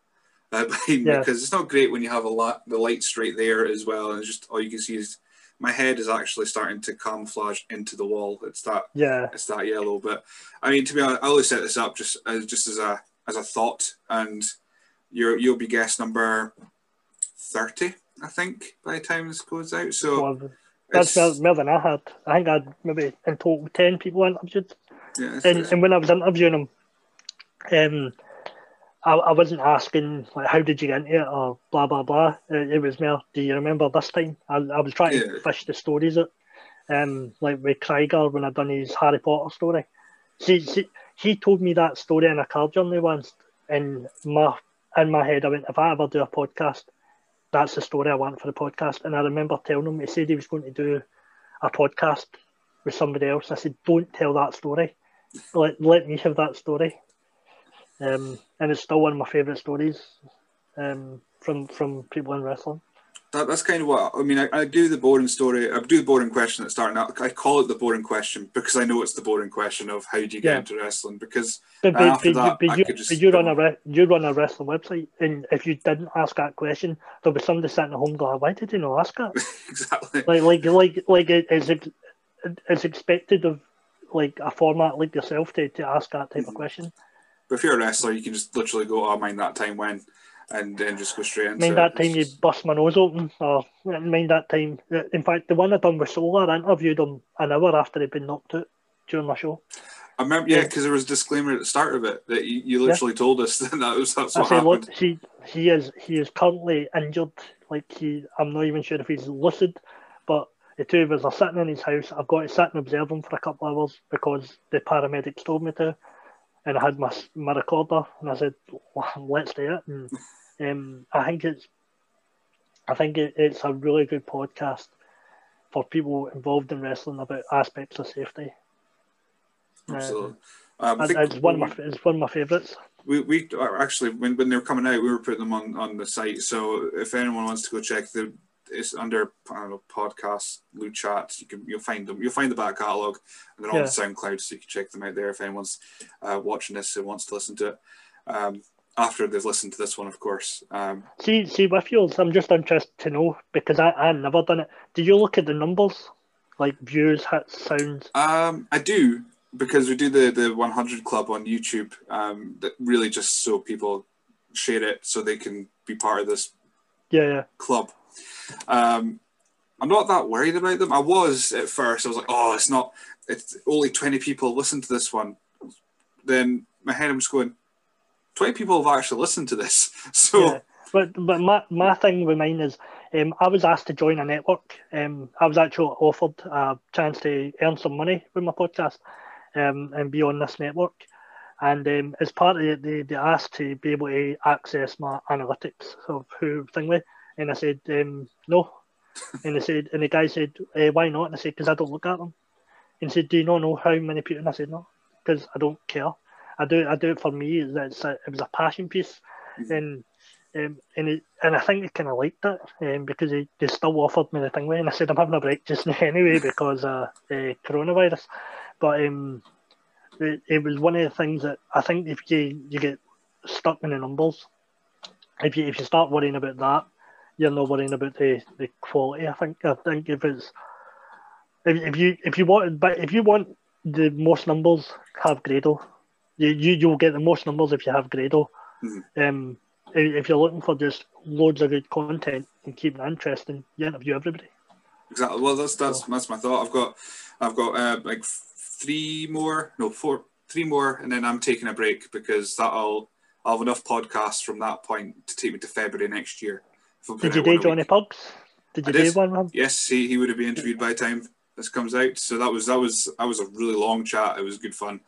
uh, behind me because it's not great when you have a lot the light straight there as well and it's just all you can see is my head is actually starting to camouflage into the wall. It's that Yeah, it's that yellow. But I mean, to be honest, I always set this up just as just as a as a thought, and you're you'll be guest number thirty, I think, by the time this goes out. So that's more, more than I had. I think I had maybe in total ten people interviewed. yeah, And, and when I was interviewing him, um, I, I wasn't asking like how did you get into it or blah blah blah. It, it was more, do you remember this time? I, I was trying Yeah. to fish the stories out, um, like with Krieger when I done his Harry Potter story. See, see, he told me that story in a car journey once, and my in my head I went, if I ever do a podcast, that's the story I want for the podcast. And I remember telling him, he said he was going to do a podcast with somebody else. I said, don't tell that story. Let, let me have that story. Um, and it's still one of my favourite stories um, from from people in wrestling. That, that's kind of what I mean. I, I do the boring story. I do the boring question at starting out. I call it the boring question because I know it's the boring question of how do you get Yeah. into wrestling. Because But, but, after but, that, you, I but, you, could just but you run a re- you run a wrestling website, and if you didn't ask that question, there'll be somebody sitting at home going, "Why did you not ask that?" exactly, like like like like it, it's it's expected of like a format like yourself to, to ask that type of Mhm. question. but if you're a wrestler, you can just literally go, "Oh, mind that time when," and then just go straight into Mind that time you bust my nose open, or mind that time. In fact, the one I done with Solar, I interviewed him an hour after he'd been knocked out during my show. I remember, yeah, Yeah. because there was a disclaimer at the start of it that you, you literally told us that, that was that's I what said, happened. look, he he is he is currently injured. Like he, I'm not even sure if he's lucid, but the two of us are sitting in his house. I've got to sit and observe him for a couple of hours because the paramedics told me to, and I had my my recorder, and I said, let's do it. And um, I think it's, I think it, it's a really good podcast for people involved in wrestling about aspects of safety. Absolutely. Um, it's one of my it's one of my favourites. we, we actually when, when they were coming out, we were putting them on, on the site. So if anyone wants to go check the, it's under I don't know podcast Loot Chat. You can you'll find them. You'll find the back catalog, and they're on SoundCloud, so you can check them out there if anyone's uh, watching this and wants to listen to it. Um, after they've listened to this one, of course. Um, See, see, with yours, I'm just interested to know because I I never done it. Did you look at the numbers, like views, hits, sounds? Um, I do because we do the the 100 Club on YouTube. Um, that really just so people share it so they can be part of this Yeah, yeah. club. Um, I'm not that worried about them. I was at first. I was like, oh, it's not. It's only 20 people listen to this one. Then my head, just going. 20 people have actually listened to this. So yeah. But but my, my thing with mine is, um, I was asked to join a network. Um, I was actually offered a chance to earn some money with my podcast, um, and be on this network. And um, as part of it, they, they asked to be able to access my analytics of who thing with, and I said um, no. and they said, and the guy said, eh, why not? And I said, because I don't look at them. And he said, do you not know how many people? And I said, no, because I don't care. I do I do it for me. It's, a, it was a passion piece, and um, and it, and I think they kind of liked it um, because they, they still offered me the thing and I said I'm having a break just now anyway because of uh, coronavirus, but um, it, it was one of the things that I think if you you get stuck in the numbers, if you if you start worrying about that, you're not worrying about the, the quality. I think I think if it's if, if you if you want but if you want the most numbers, have Grado. You you you'll get the most numbers if you have Grado. Mhm. Um, if, if you're looking for just loads of good content and keeping it interesting, you interview everybody. exactly. Well, that's that's that's my thought. I've got I've got uh, like three more, no four, three more, and then I'm taking a break because that'll I'll have enough podcasts from that point to take me to February next year. Did you do one Johnny. Pugs? Did you do did. one with? Yes, he, he would have been interviewed by the time this comes out. So that was that was that was a really long chat. It was good fun.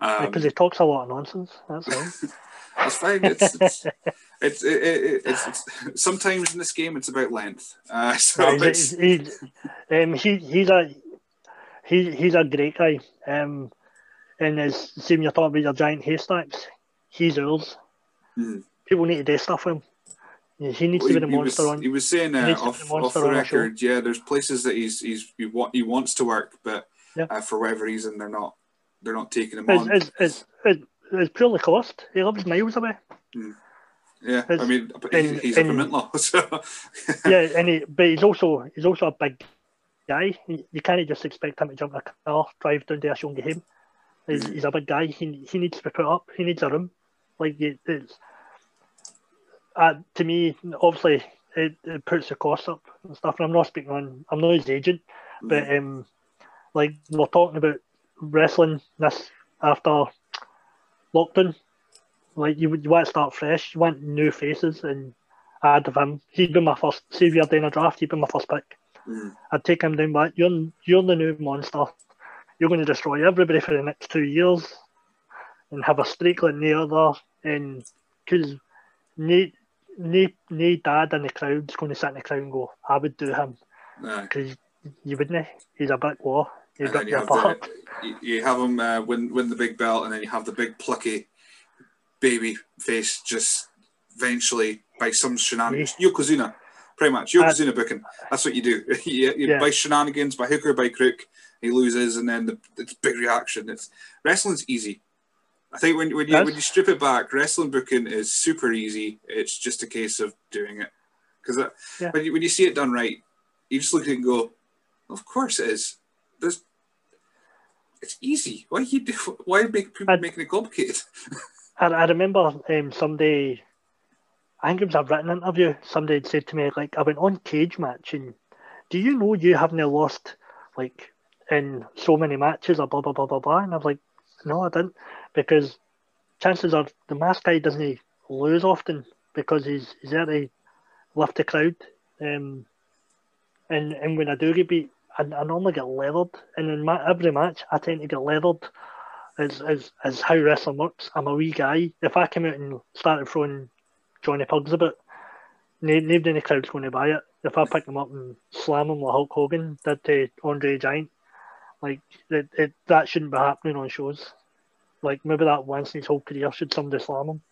Um, Because he talks a lot of nonsense. That's all. That's fine. It's it's it's, it, it, it's, it's sometimes in this game it's about length. Uh, so it's, he's, he's, um, he, he's a he, he's a great guy. Um, and as same you're talking about your giant haystacks, he's ours. Mhm. people need to do stuff with him. He needs Well, to be the he, monster was, on. he was saying uh, needs to be off, the off the on the show. record, yeah, there's places that he's he's he, wa- he wants to work, but Yeah. uh, for whatever reason they're not they're not taking him It's, on. it's, it's, it's, it's purely cost. He lives miles away. yeah, I mean, he's, and- he's a and- Vermintler, so yeah, and he, but he's also he's also a big guy. You can't just expect him to jump in a car, drive down to a get him. He's, Mhm. he's a big guy. He he needs to be put up. He needs a room. Like it's uh, to me, obviously, it, it puts the cost up and stuff. And I'm not speaking on. I'm not his agent, but um, like we're talking about wrestling this after lockdown. Like you, you want to start fresh. You want new faces, and I'd have him. He'd be my first. See if you're doing a draft, he'd be my first pick. Mhm. I'd take him down back. You're you're the new monster. You're going to destroy everybody for the next two years, and have a streak like the other. And because no dad in the crowd's going to sit in the crowd and go, I would do him because you wouldn't. He's a big war. He'd and then you you have the, you, have him uh, win win the big belt, and then you have the big plucky baby face just eventually by some shenanigans. Yokozuna, pretty much Yokozuna booking. That's what you do. you, you Yeah. by shenanigans, by hook or by crook, he loses, and then the it's big reaction. It's wrestling's easy. I think when when you Yes. when you strip it back, wrestling booking is super easy. It's just a case of doing it because Yeah. when you when you see it done right, you just look at it and go, "Of course it is." There's it's easy. Why you do? Why make people I'd- making it complicated? I, I remember um, somebody, I think it was a written interview, somebody had said to me, like, I went on cage match and do you know you haven't lost, like, in so many matches or blah, blah, blah, blah, blah? And I was like, no, I didn't. Because chances are the mask guy doesn't lose often because he's, he's there to lift the crowd. Um, and, and when I do get beat, I, I normally get leathered. And in ma- every match, I tend to get leathered is, how wrestling works. I'm a wee guy. If I come out and started throwing Johnny Pugs about, no- nobody in the crowd's going to buy it. If I pick them up and slam them like Hulk Hogan did to Andre Giant, like it, it, that shouldn't be happening on shows. Like maybe that once in his whole career should somebody slam him.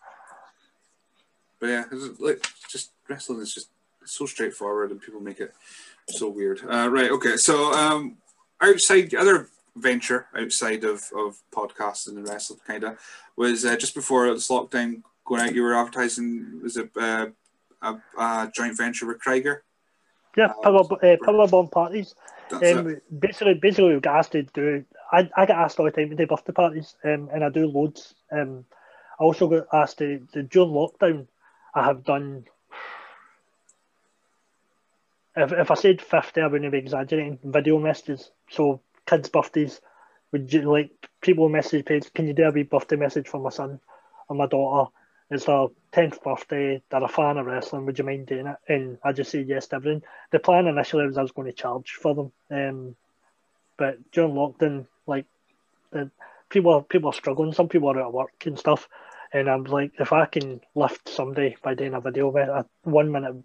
But yeah, like just wrestling is just so straightforward, and people make it so weird. Uh, right. Okay. So um, outside other venture outside of of podcasting and wrestling, kind of was uh, just before this lockdown going out. You were advertising was it uh, a, a joint venture with Krieger? Yeah, Um, power uh, power bomb parties. Um, basically, basically, we got asked to do. I, I get asked all the time to do birthday parties, um, and I do loads. Um, I also got asked to, to during lockdown. I have done. If, if I said fifty, I wouldn't be exaggerating. Video messages, so kids' birthdays. Would you like people message page? Can you do a wee birthday message for my son or my daughter? It's their tenth birthday. They're a fan of wrestling. Would you mind doing it? And I just say yes to everything the plan initially was I was going to charge for them, um, but during lockdown, like the people people are struggling. Some people are out of work and stuff, and I'm like, if I can lift somebody by doing a video, a one minute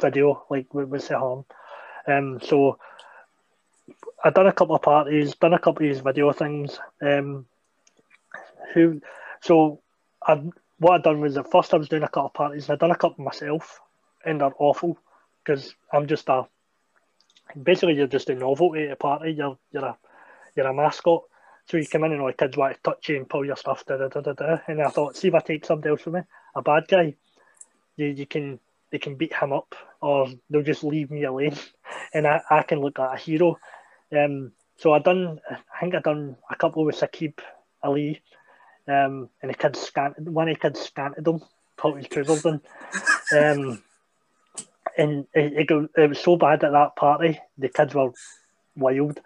video, like with the harm. Um, so I've done a couple of parties, done a couple of these video things. Um, who, so I what I done was at first I was doing a couple of parties, and I done a couple myself, and they're awful because I'm just a basically you're just a novelty at a party. You're you're a you're a mascot. So you come in and all the kids want to touch you and pull your stuff, da, da, da, da, da. and I thought, see if I take somebody else from me, a bad guy, you you can they can beat him up or they'll just leave me alone, and I, I can look like a hero. Um, so I done I think I done a couple with Saqib Ali, um, and the kids scanted one of the kids scanted thought he was Puzzleton. Um, and it, it, it was so bad at that party. The kids were wild.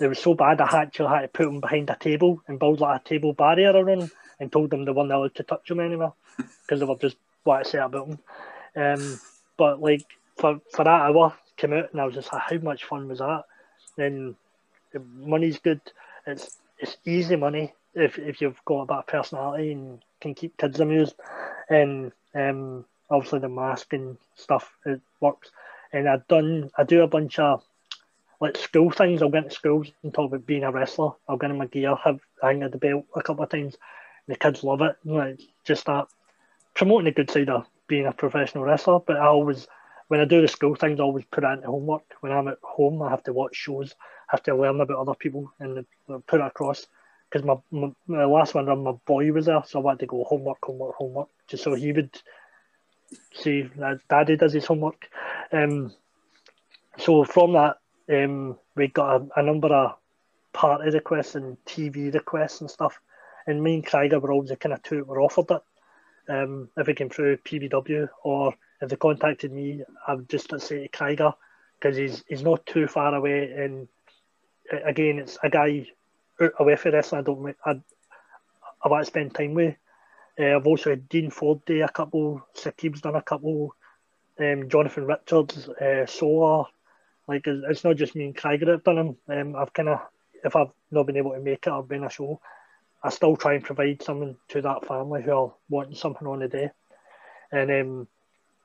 It was so bad. I actually had to put them behind a table and build like a table barrier around them and told them they weren't allowed to touch them anymore because they were just what I say about them. Um, but like for for that hour, came out and I was just like, how much fun was that? And the money's good. It's it's easy money if if you've got a bit of personality and can keep kids amused. And um, obviously the mask and stuff it works. And I've done I do a bunch of like school things. I'll go into schools and talk about being a wrestler. I'll get in my gear, have hang the belt a couple of times. The kids love it. Like just that promoting the good side of being a professional wrestler, but I always, when I do the school things, I always put it into homework. When I'm at home, I have to watch shows, have to learn about other people, and put it across. Because my, my, my last one, my boy was there, so I had to go homework, homework, homework, just so he would see that Daddy does his homework. Um, so from that, um, we got a, a number of party requests and TV requests and stuff. And me and Krieger were always the kind of two that were offered it. Um, if it came through PBW or if they contacted me, I would just say to Krieger because he's he's not too far away. And again, it's a guy away from wrestling. I don't I, I want to spend time with. Uh, I've also had Dean Ford do a couple. Saqib's done a couple. Um, Jonathan Richards, uh. Like it's not just me and Craig that have done them. Um, I've kind of if I've not been able to make it I've been a show, I still try and provide something to that family who are wanting something on the day. And um,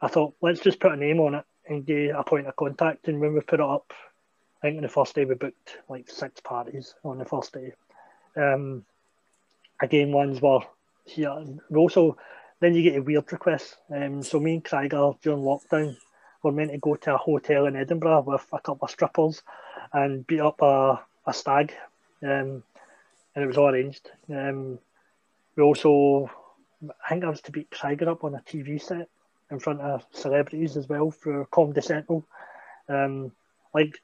I thought, let's just put a name on it and get a point of contact. And when we put it up, I think on the first day we booked like six parties on the first day. Um, again, ones were here. We also, then you get a weird request. Um, so me and Krieger during lockdown were meant to go to a hotel in Edinburgh with a couple of strippers and beat up a a stag, um, and it was all arranged. Um, we also, I think I was to beat Krieger up on a TV set in front of celebrities as well for Comedy Central. Um, like,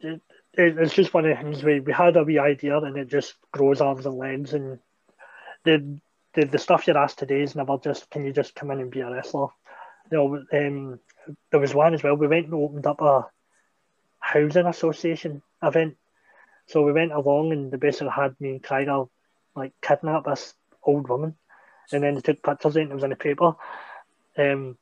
it, it, it's just one of the things we, we had a wee idea and it just grows arms and legs. And the, the, the stuff you're asked today is never just, can you just come in and be a wrestler? You know, um, there was one as well. We went and opened up a housing association event so we went along and they basically had me and Krieger like kidnap this old woman, and then they took pictures and it was in the paper. Um,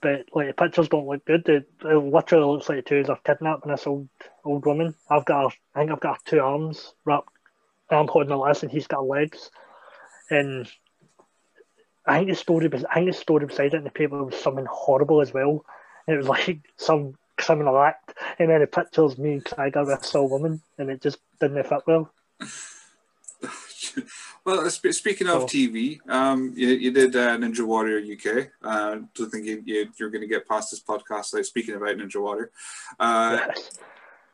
but like the pictures don't look good. It, it literally looks like two of kidnapping this old old woman. I've got, a, I think I've got two arms wrapped. I'm holding a list and he's got legs, and I think the story was I think the story beside it in the paper was something horrible as well. It was like some criminal act, and then the pictures me and Krieger with a woman, and it just didn't fit well. well, speaking of TV, um, you, you did uh, Ninja Warrior UK. Uh, don't think you, you, are going to get past this podcast like speaking about Ninja Warrior. Uh, yes.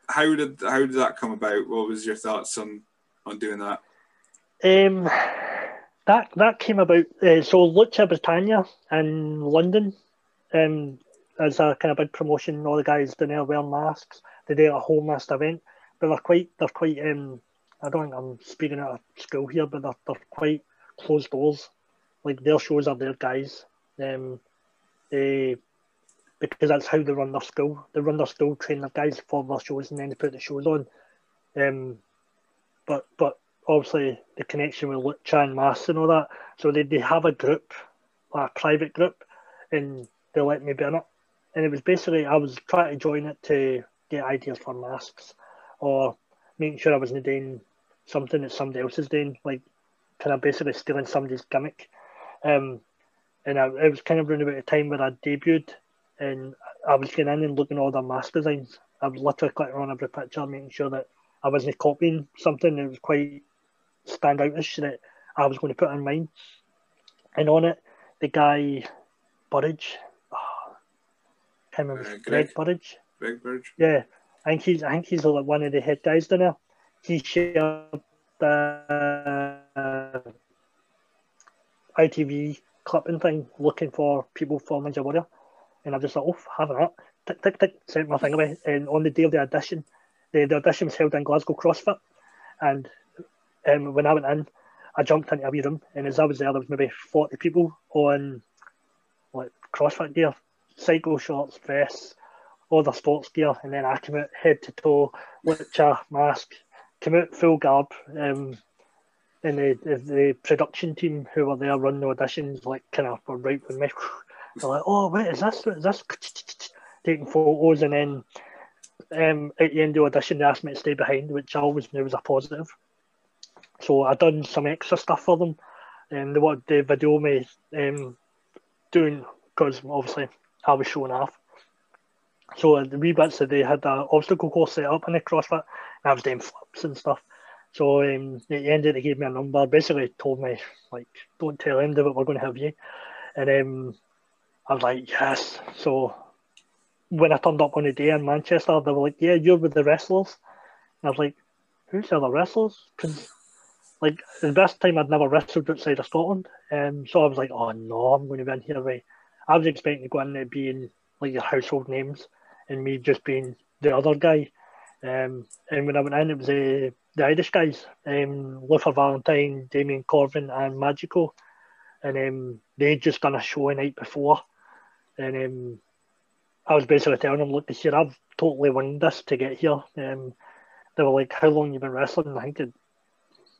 How did how did that come about? What was your thoughts on on doing that? Um, that that came about. Uh, so Lucha Britannia in London. Um, as a kind of big promotion. All the guys down there wearing masks. They do a homeless event, but they're quite they're quite. Um, I don't think I'm speaking at a school here, but they're, they're quite closed doors. Like their shows are their guys. Um, they because that's how they run their school. They run their school, train their guys for their shows, and then they put the shows on. Um, but but obviously the connection with Lucha and Mass and all that. So they, they have a group, a private group, and they let me be in it and it was basically I was trying to join it to get ideas for masks or making sure I wasn't doing something that somebody else is doing, like kind of basically stealing somebody's gimmick. Um, and I, it was kind of around about the time where I debuted, and I was getting in and looking at all the mask designs. I was literally clicking on every picture, making sure that I wasn't copying something that was quite standoutish that I was going to put in mine. And on it, the guy Burridge, can't remember uh, Greg, Greg Burridge. Greg Burridge. Yeah, I think he's I think he's like one of the head guys down there. He shared the uh, ITV clipping thing looking for people for Ninja Warrior, and I just thought, oh, having that. Tick tick tick, sent my thing away. And on the day of the audition, the, the audition was held in Glasgow CrossFit, and um, when I went in, I jumped into a wee room, and as I was there, there was maybe forty people on like CrossFit gear, cycle shorts, vests, all the sports gear, and then I came out head to toe, Lucha, mask, came out full garb. Um, and the, the, the production team who were there running the auditions, like kind of were right with me. They're like, "Oh, wait, is this? Is this?" Taking photos, and then um, at the end of the audition, they asked me to stay behind, which I always knew was a positive. So I done some extra stuff for them, and they wanted to video me um, doing because obviously I was showing off. So the wee bits that they had the obstacle course set up in the CrossFit, and I was doing flips and stuff. So um, at the end, of they gave me a number. Basically, told me like, "Don't tell anybody, that we're going to have you." And um, I was like, yes. So when I turned up on the day in Manchester, they were like, yeah, you're with the wrestlers. And I was like, who's the other wrestlers? Because like the best time I'd never wrestled outside of Scotland. Um, so I was like, oh no, I'm going to be in here. Right? I was expecting to go in there being like your household names and me just being the other guy. Um, and when I went in, it was uh, the Irish guys, um, Luther Valentine, Damien Corvin, and Magico. And um, they'd just done a show a night before. And um, I was basically telling them, look, this year I've totally won this to get here. Um, they were like, how long you been wrestling? I think it,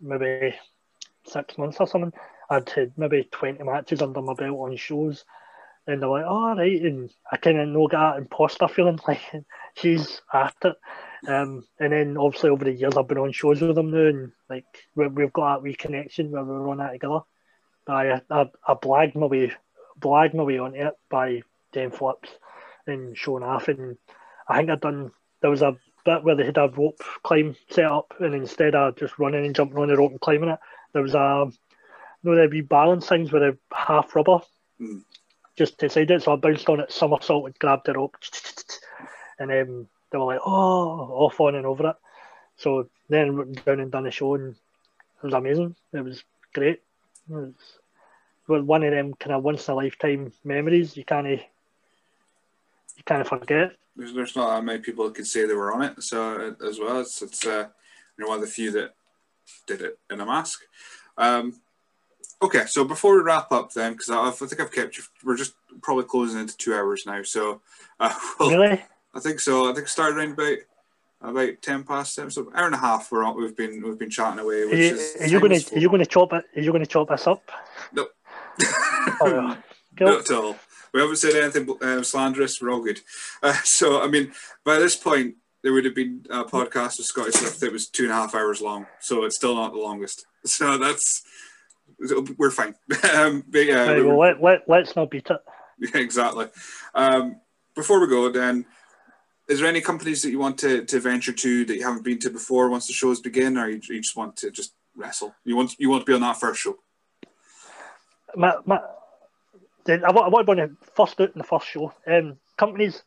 maybe six months or something. I'd had maybe 20 matches under my belt on shows. And they're like, oh, right. And I kind of know that imposter feeling like she's at it. Um, and then obviously over the years I've been on shows with them now, and like we, we've got that reconnection where we're on that together. I, I, I blagged my way, blagged my way on it by doing flips and showing off. And I think I'd done, there was a bit where they had a rope climb set up, and instead of just running and jumping on the rope and climbing it, there was a, you know, there'd be balance things with a half rubber. Mm just to side it. So I bounced on it, somersaulted, grabbed the rope, and um, they were like, oh, off on and over it. So then went down and done a show, and it was amazing. It was great. It was one of them kind of once in a lifetime memories. You can't you kind of forget. There's, there's not that many people that could say they were on it. So uh, as well, it's it's uh, you know one of the few that did it in a mask. Um, Okay, so before we wrap up, then, because I, I, think I've kept you, we're just probably closing into two hours now. So, uh, well, really, I think so. I think started around about about ten past seven, so hour and a half. We're on, we've been we've been chatting away. Which are you, is, are you going to are you going to chop it? Are you going to chop us up? No, oh, not at all. We haven't said anything uh, slanderous. We're all good. Uh, so, I mean, by this point, there would have been a podcast of Scottish Swift that was two and a half hours long. So it's still not the longest. So that's we're fine. um, but yeah, right, well, let, let, let's not beat it. Yeah, exactly. Um, before we go, then, is there any companies that you want to, to venture to that you haven't been to before once the shows begin, or you, you just want to just wrestle? You want you want to be on that first show? My, my, I want, I want to on the first out in the first show. Um, companies,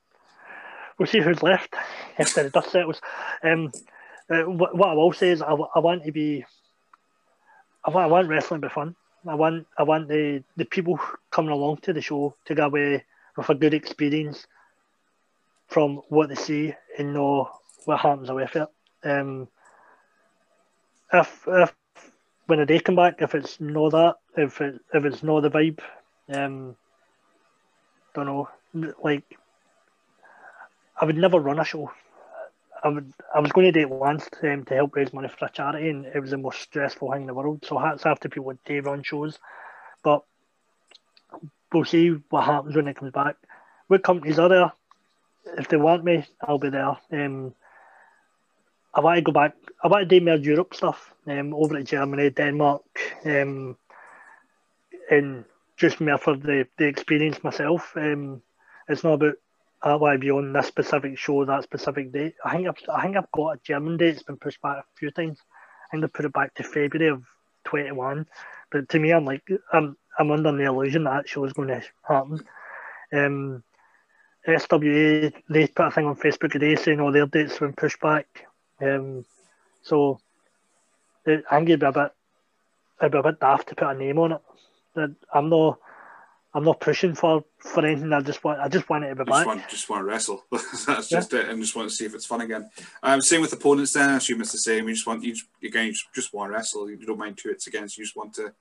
we'll see who's left after the dust settles. Um, uh, what, what I will say is I, I want to be I want, I want wrestling to be fun. I want I want the, the people coming along to the show to go away with a good experience from what they see and know what happens away from it. Um, if if when they come back, if it's not that, if it if it's not the vibe, um, don't know. Like, I would never run a show. I would I was going to do it once um, to help raise money for a charity, and it was the most stressful thing in the world. So hats off to people with day run shows, but we'll see what happens when it comes back. What companies are there? If they want me, I'll be there. Um, I want to go back. I want to do more Europe stuff um, over at Germany, Denmark, um, and just more for the, the experience myself. Um, it's not about that why be on this specific show, that specific date. I think I've, I think I've got a German date. It's been pushed back a few times. I think they put it back to February of 21. But to me, I'm like, I'm, I'm under the illusion that, that show is going to happen. Um, SWA, they put a thing on Facebook today saying all their dates have been pushed back. Um, so it, I think it'd be a bit, it'd be a bit daft to put a name on it. That I'm not I'm not pushing for for anything. I just want I just want it to be back. Just want, just want to wrestle. That's yeah. just it, and just want to see if it's fun again. Um, same with opponents. Then I assume it's the same. You just want you again. You just want to wrestle. You don't mind who it's against. You just want to.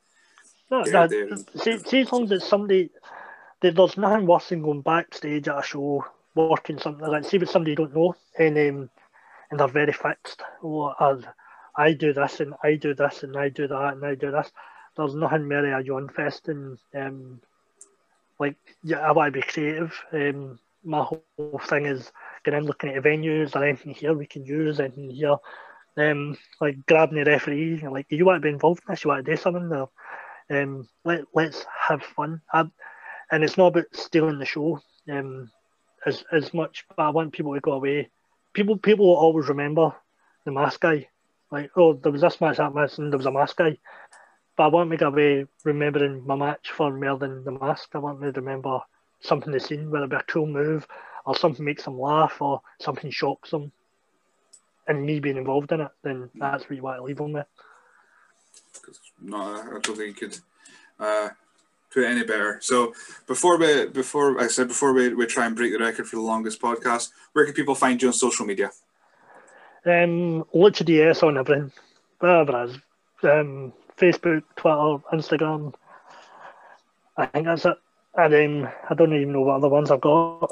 No, no. See, see, as long as somebody, there's nothing worse than going backstage at a show, working something like that. See, with somebody you don't know, and um, and they're very fixed. Oh, I do this and I do this and I do that and I do this. There's nothing more a yawn fest and um, like yeah, I want to be creative. Um, my whole thing is getting in, looking at venues, or anything here we can use, anything here. Um, like grabbing the referee, like, do you want to be involved in this? You want to do something? There? Um, let let's have fun. I, and it's not about stealing the show. Um, as as much, but I want people to go away. People people will always remember the mask guy. Like, oh, there was this match, that match, and there was a mask guy. But I won't make away remembering my match for more than the mask. I want me to remember something they've seen, whether it be a cool move or something makes them laugh or something shocks them. And me being involved in it, then that's what you want to leave them with. No, I don't think you could uh, put it any better. So before we, before I said before we, we try and break the record for the longest podcast, where can people find you on social media? Um, Lucha DS on everything, whatever it is. Um, Facebook, Twitter, Instagram. I think that's it. And um, I don't even know what other ones I've got.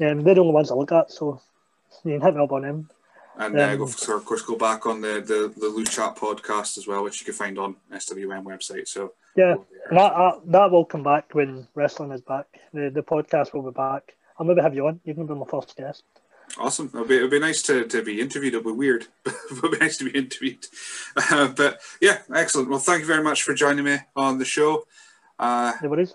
Um, they're the only ones I look at, so you can hit me up on them. And uh, go, so of course, go back on the the the Loot Chat podcast as well, which you can find on SWM website. So yeah, that, that will come back when wrestling is back. The the podcast will be back. I'll maybe have you on. You can be my first guest. Awesome. It'll be, it'll be nice to, to be interviewed. It'll be weird, but it'll be nice to be interviewed. Uh, but yeah, excellent. Well, thank you very much for joining me on the show. Uh, no worries.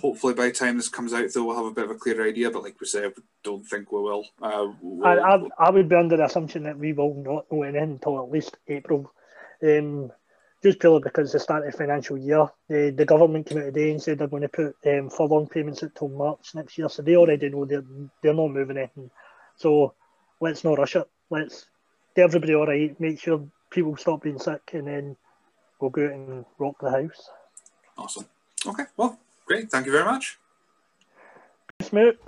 Hopefully, by the time this comes out, though, we'll have a bit of a clearer idea. But like we said, I don't think we will. Uh, we'll I, I, I, would be under the assumption that we will not know anything until at least April. Um, just purely because the start of the financial year, the, the government came out today and said they're going to put um, furlough payments until March next year. So they already know they're, they're not moving anything. So let's not rush it. Let's get everybody all right, make sure people stop being sick, and then we'll go out and rock the house. Awesome. Okay, well, great. Thank you very much. Thanks, mate.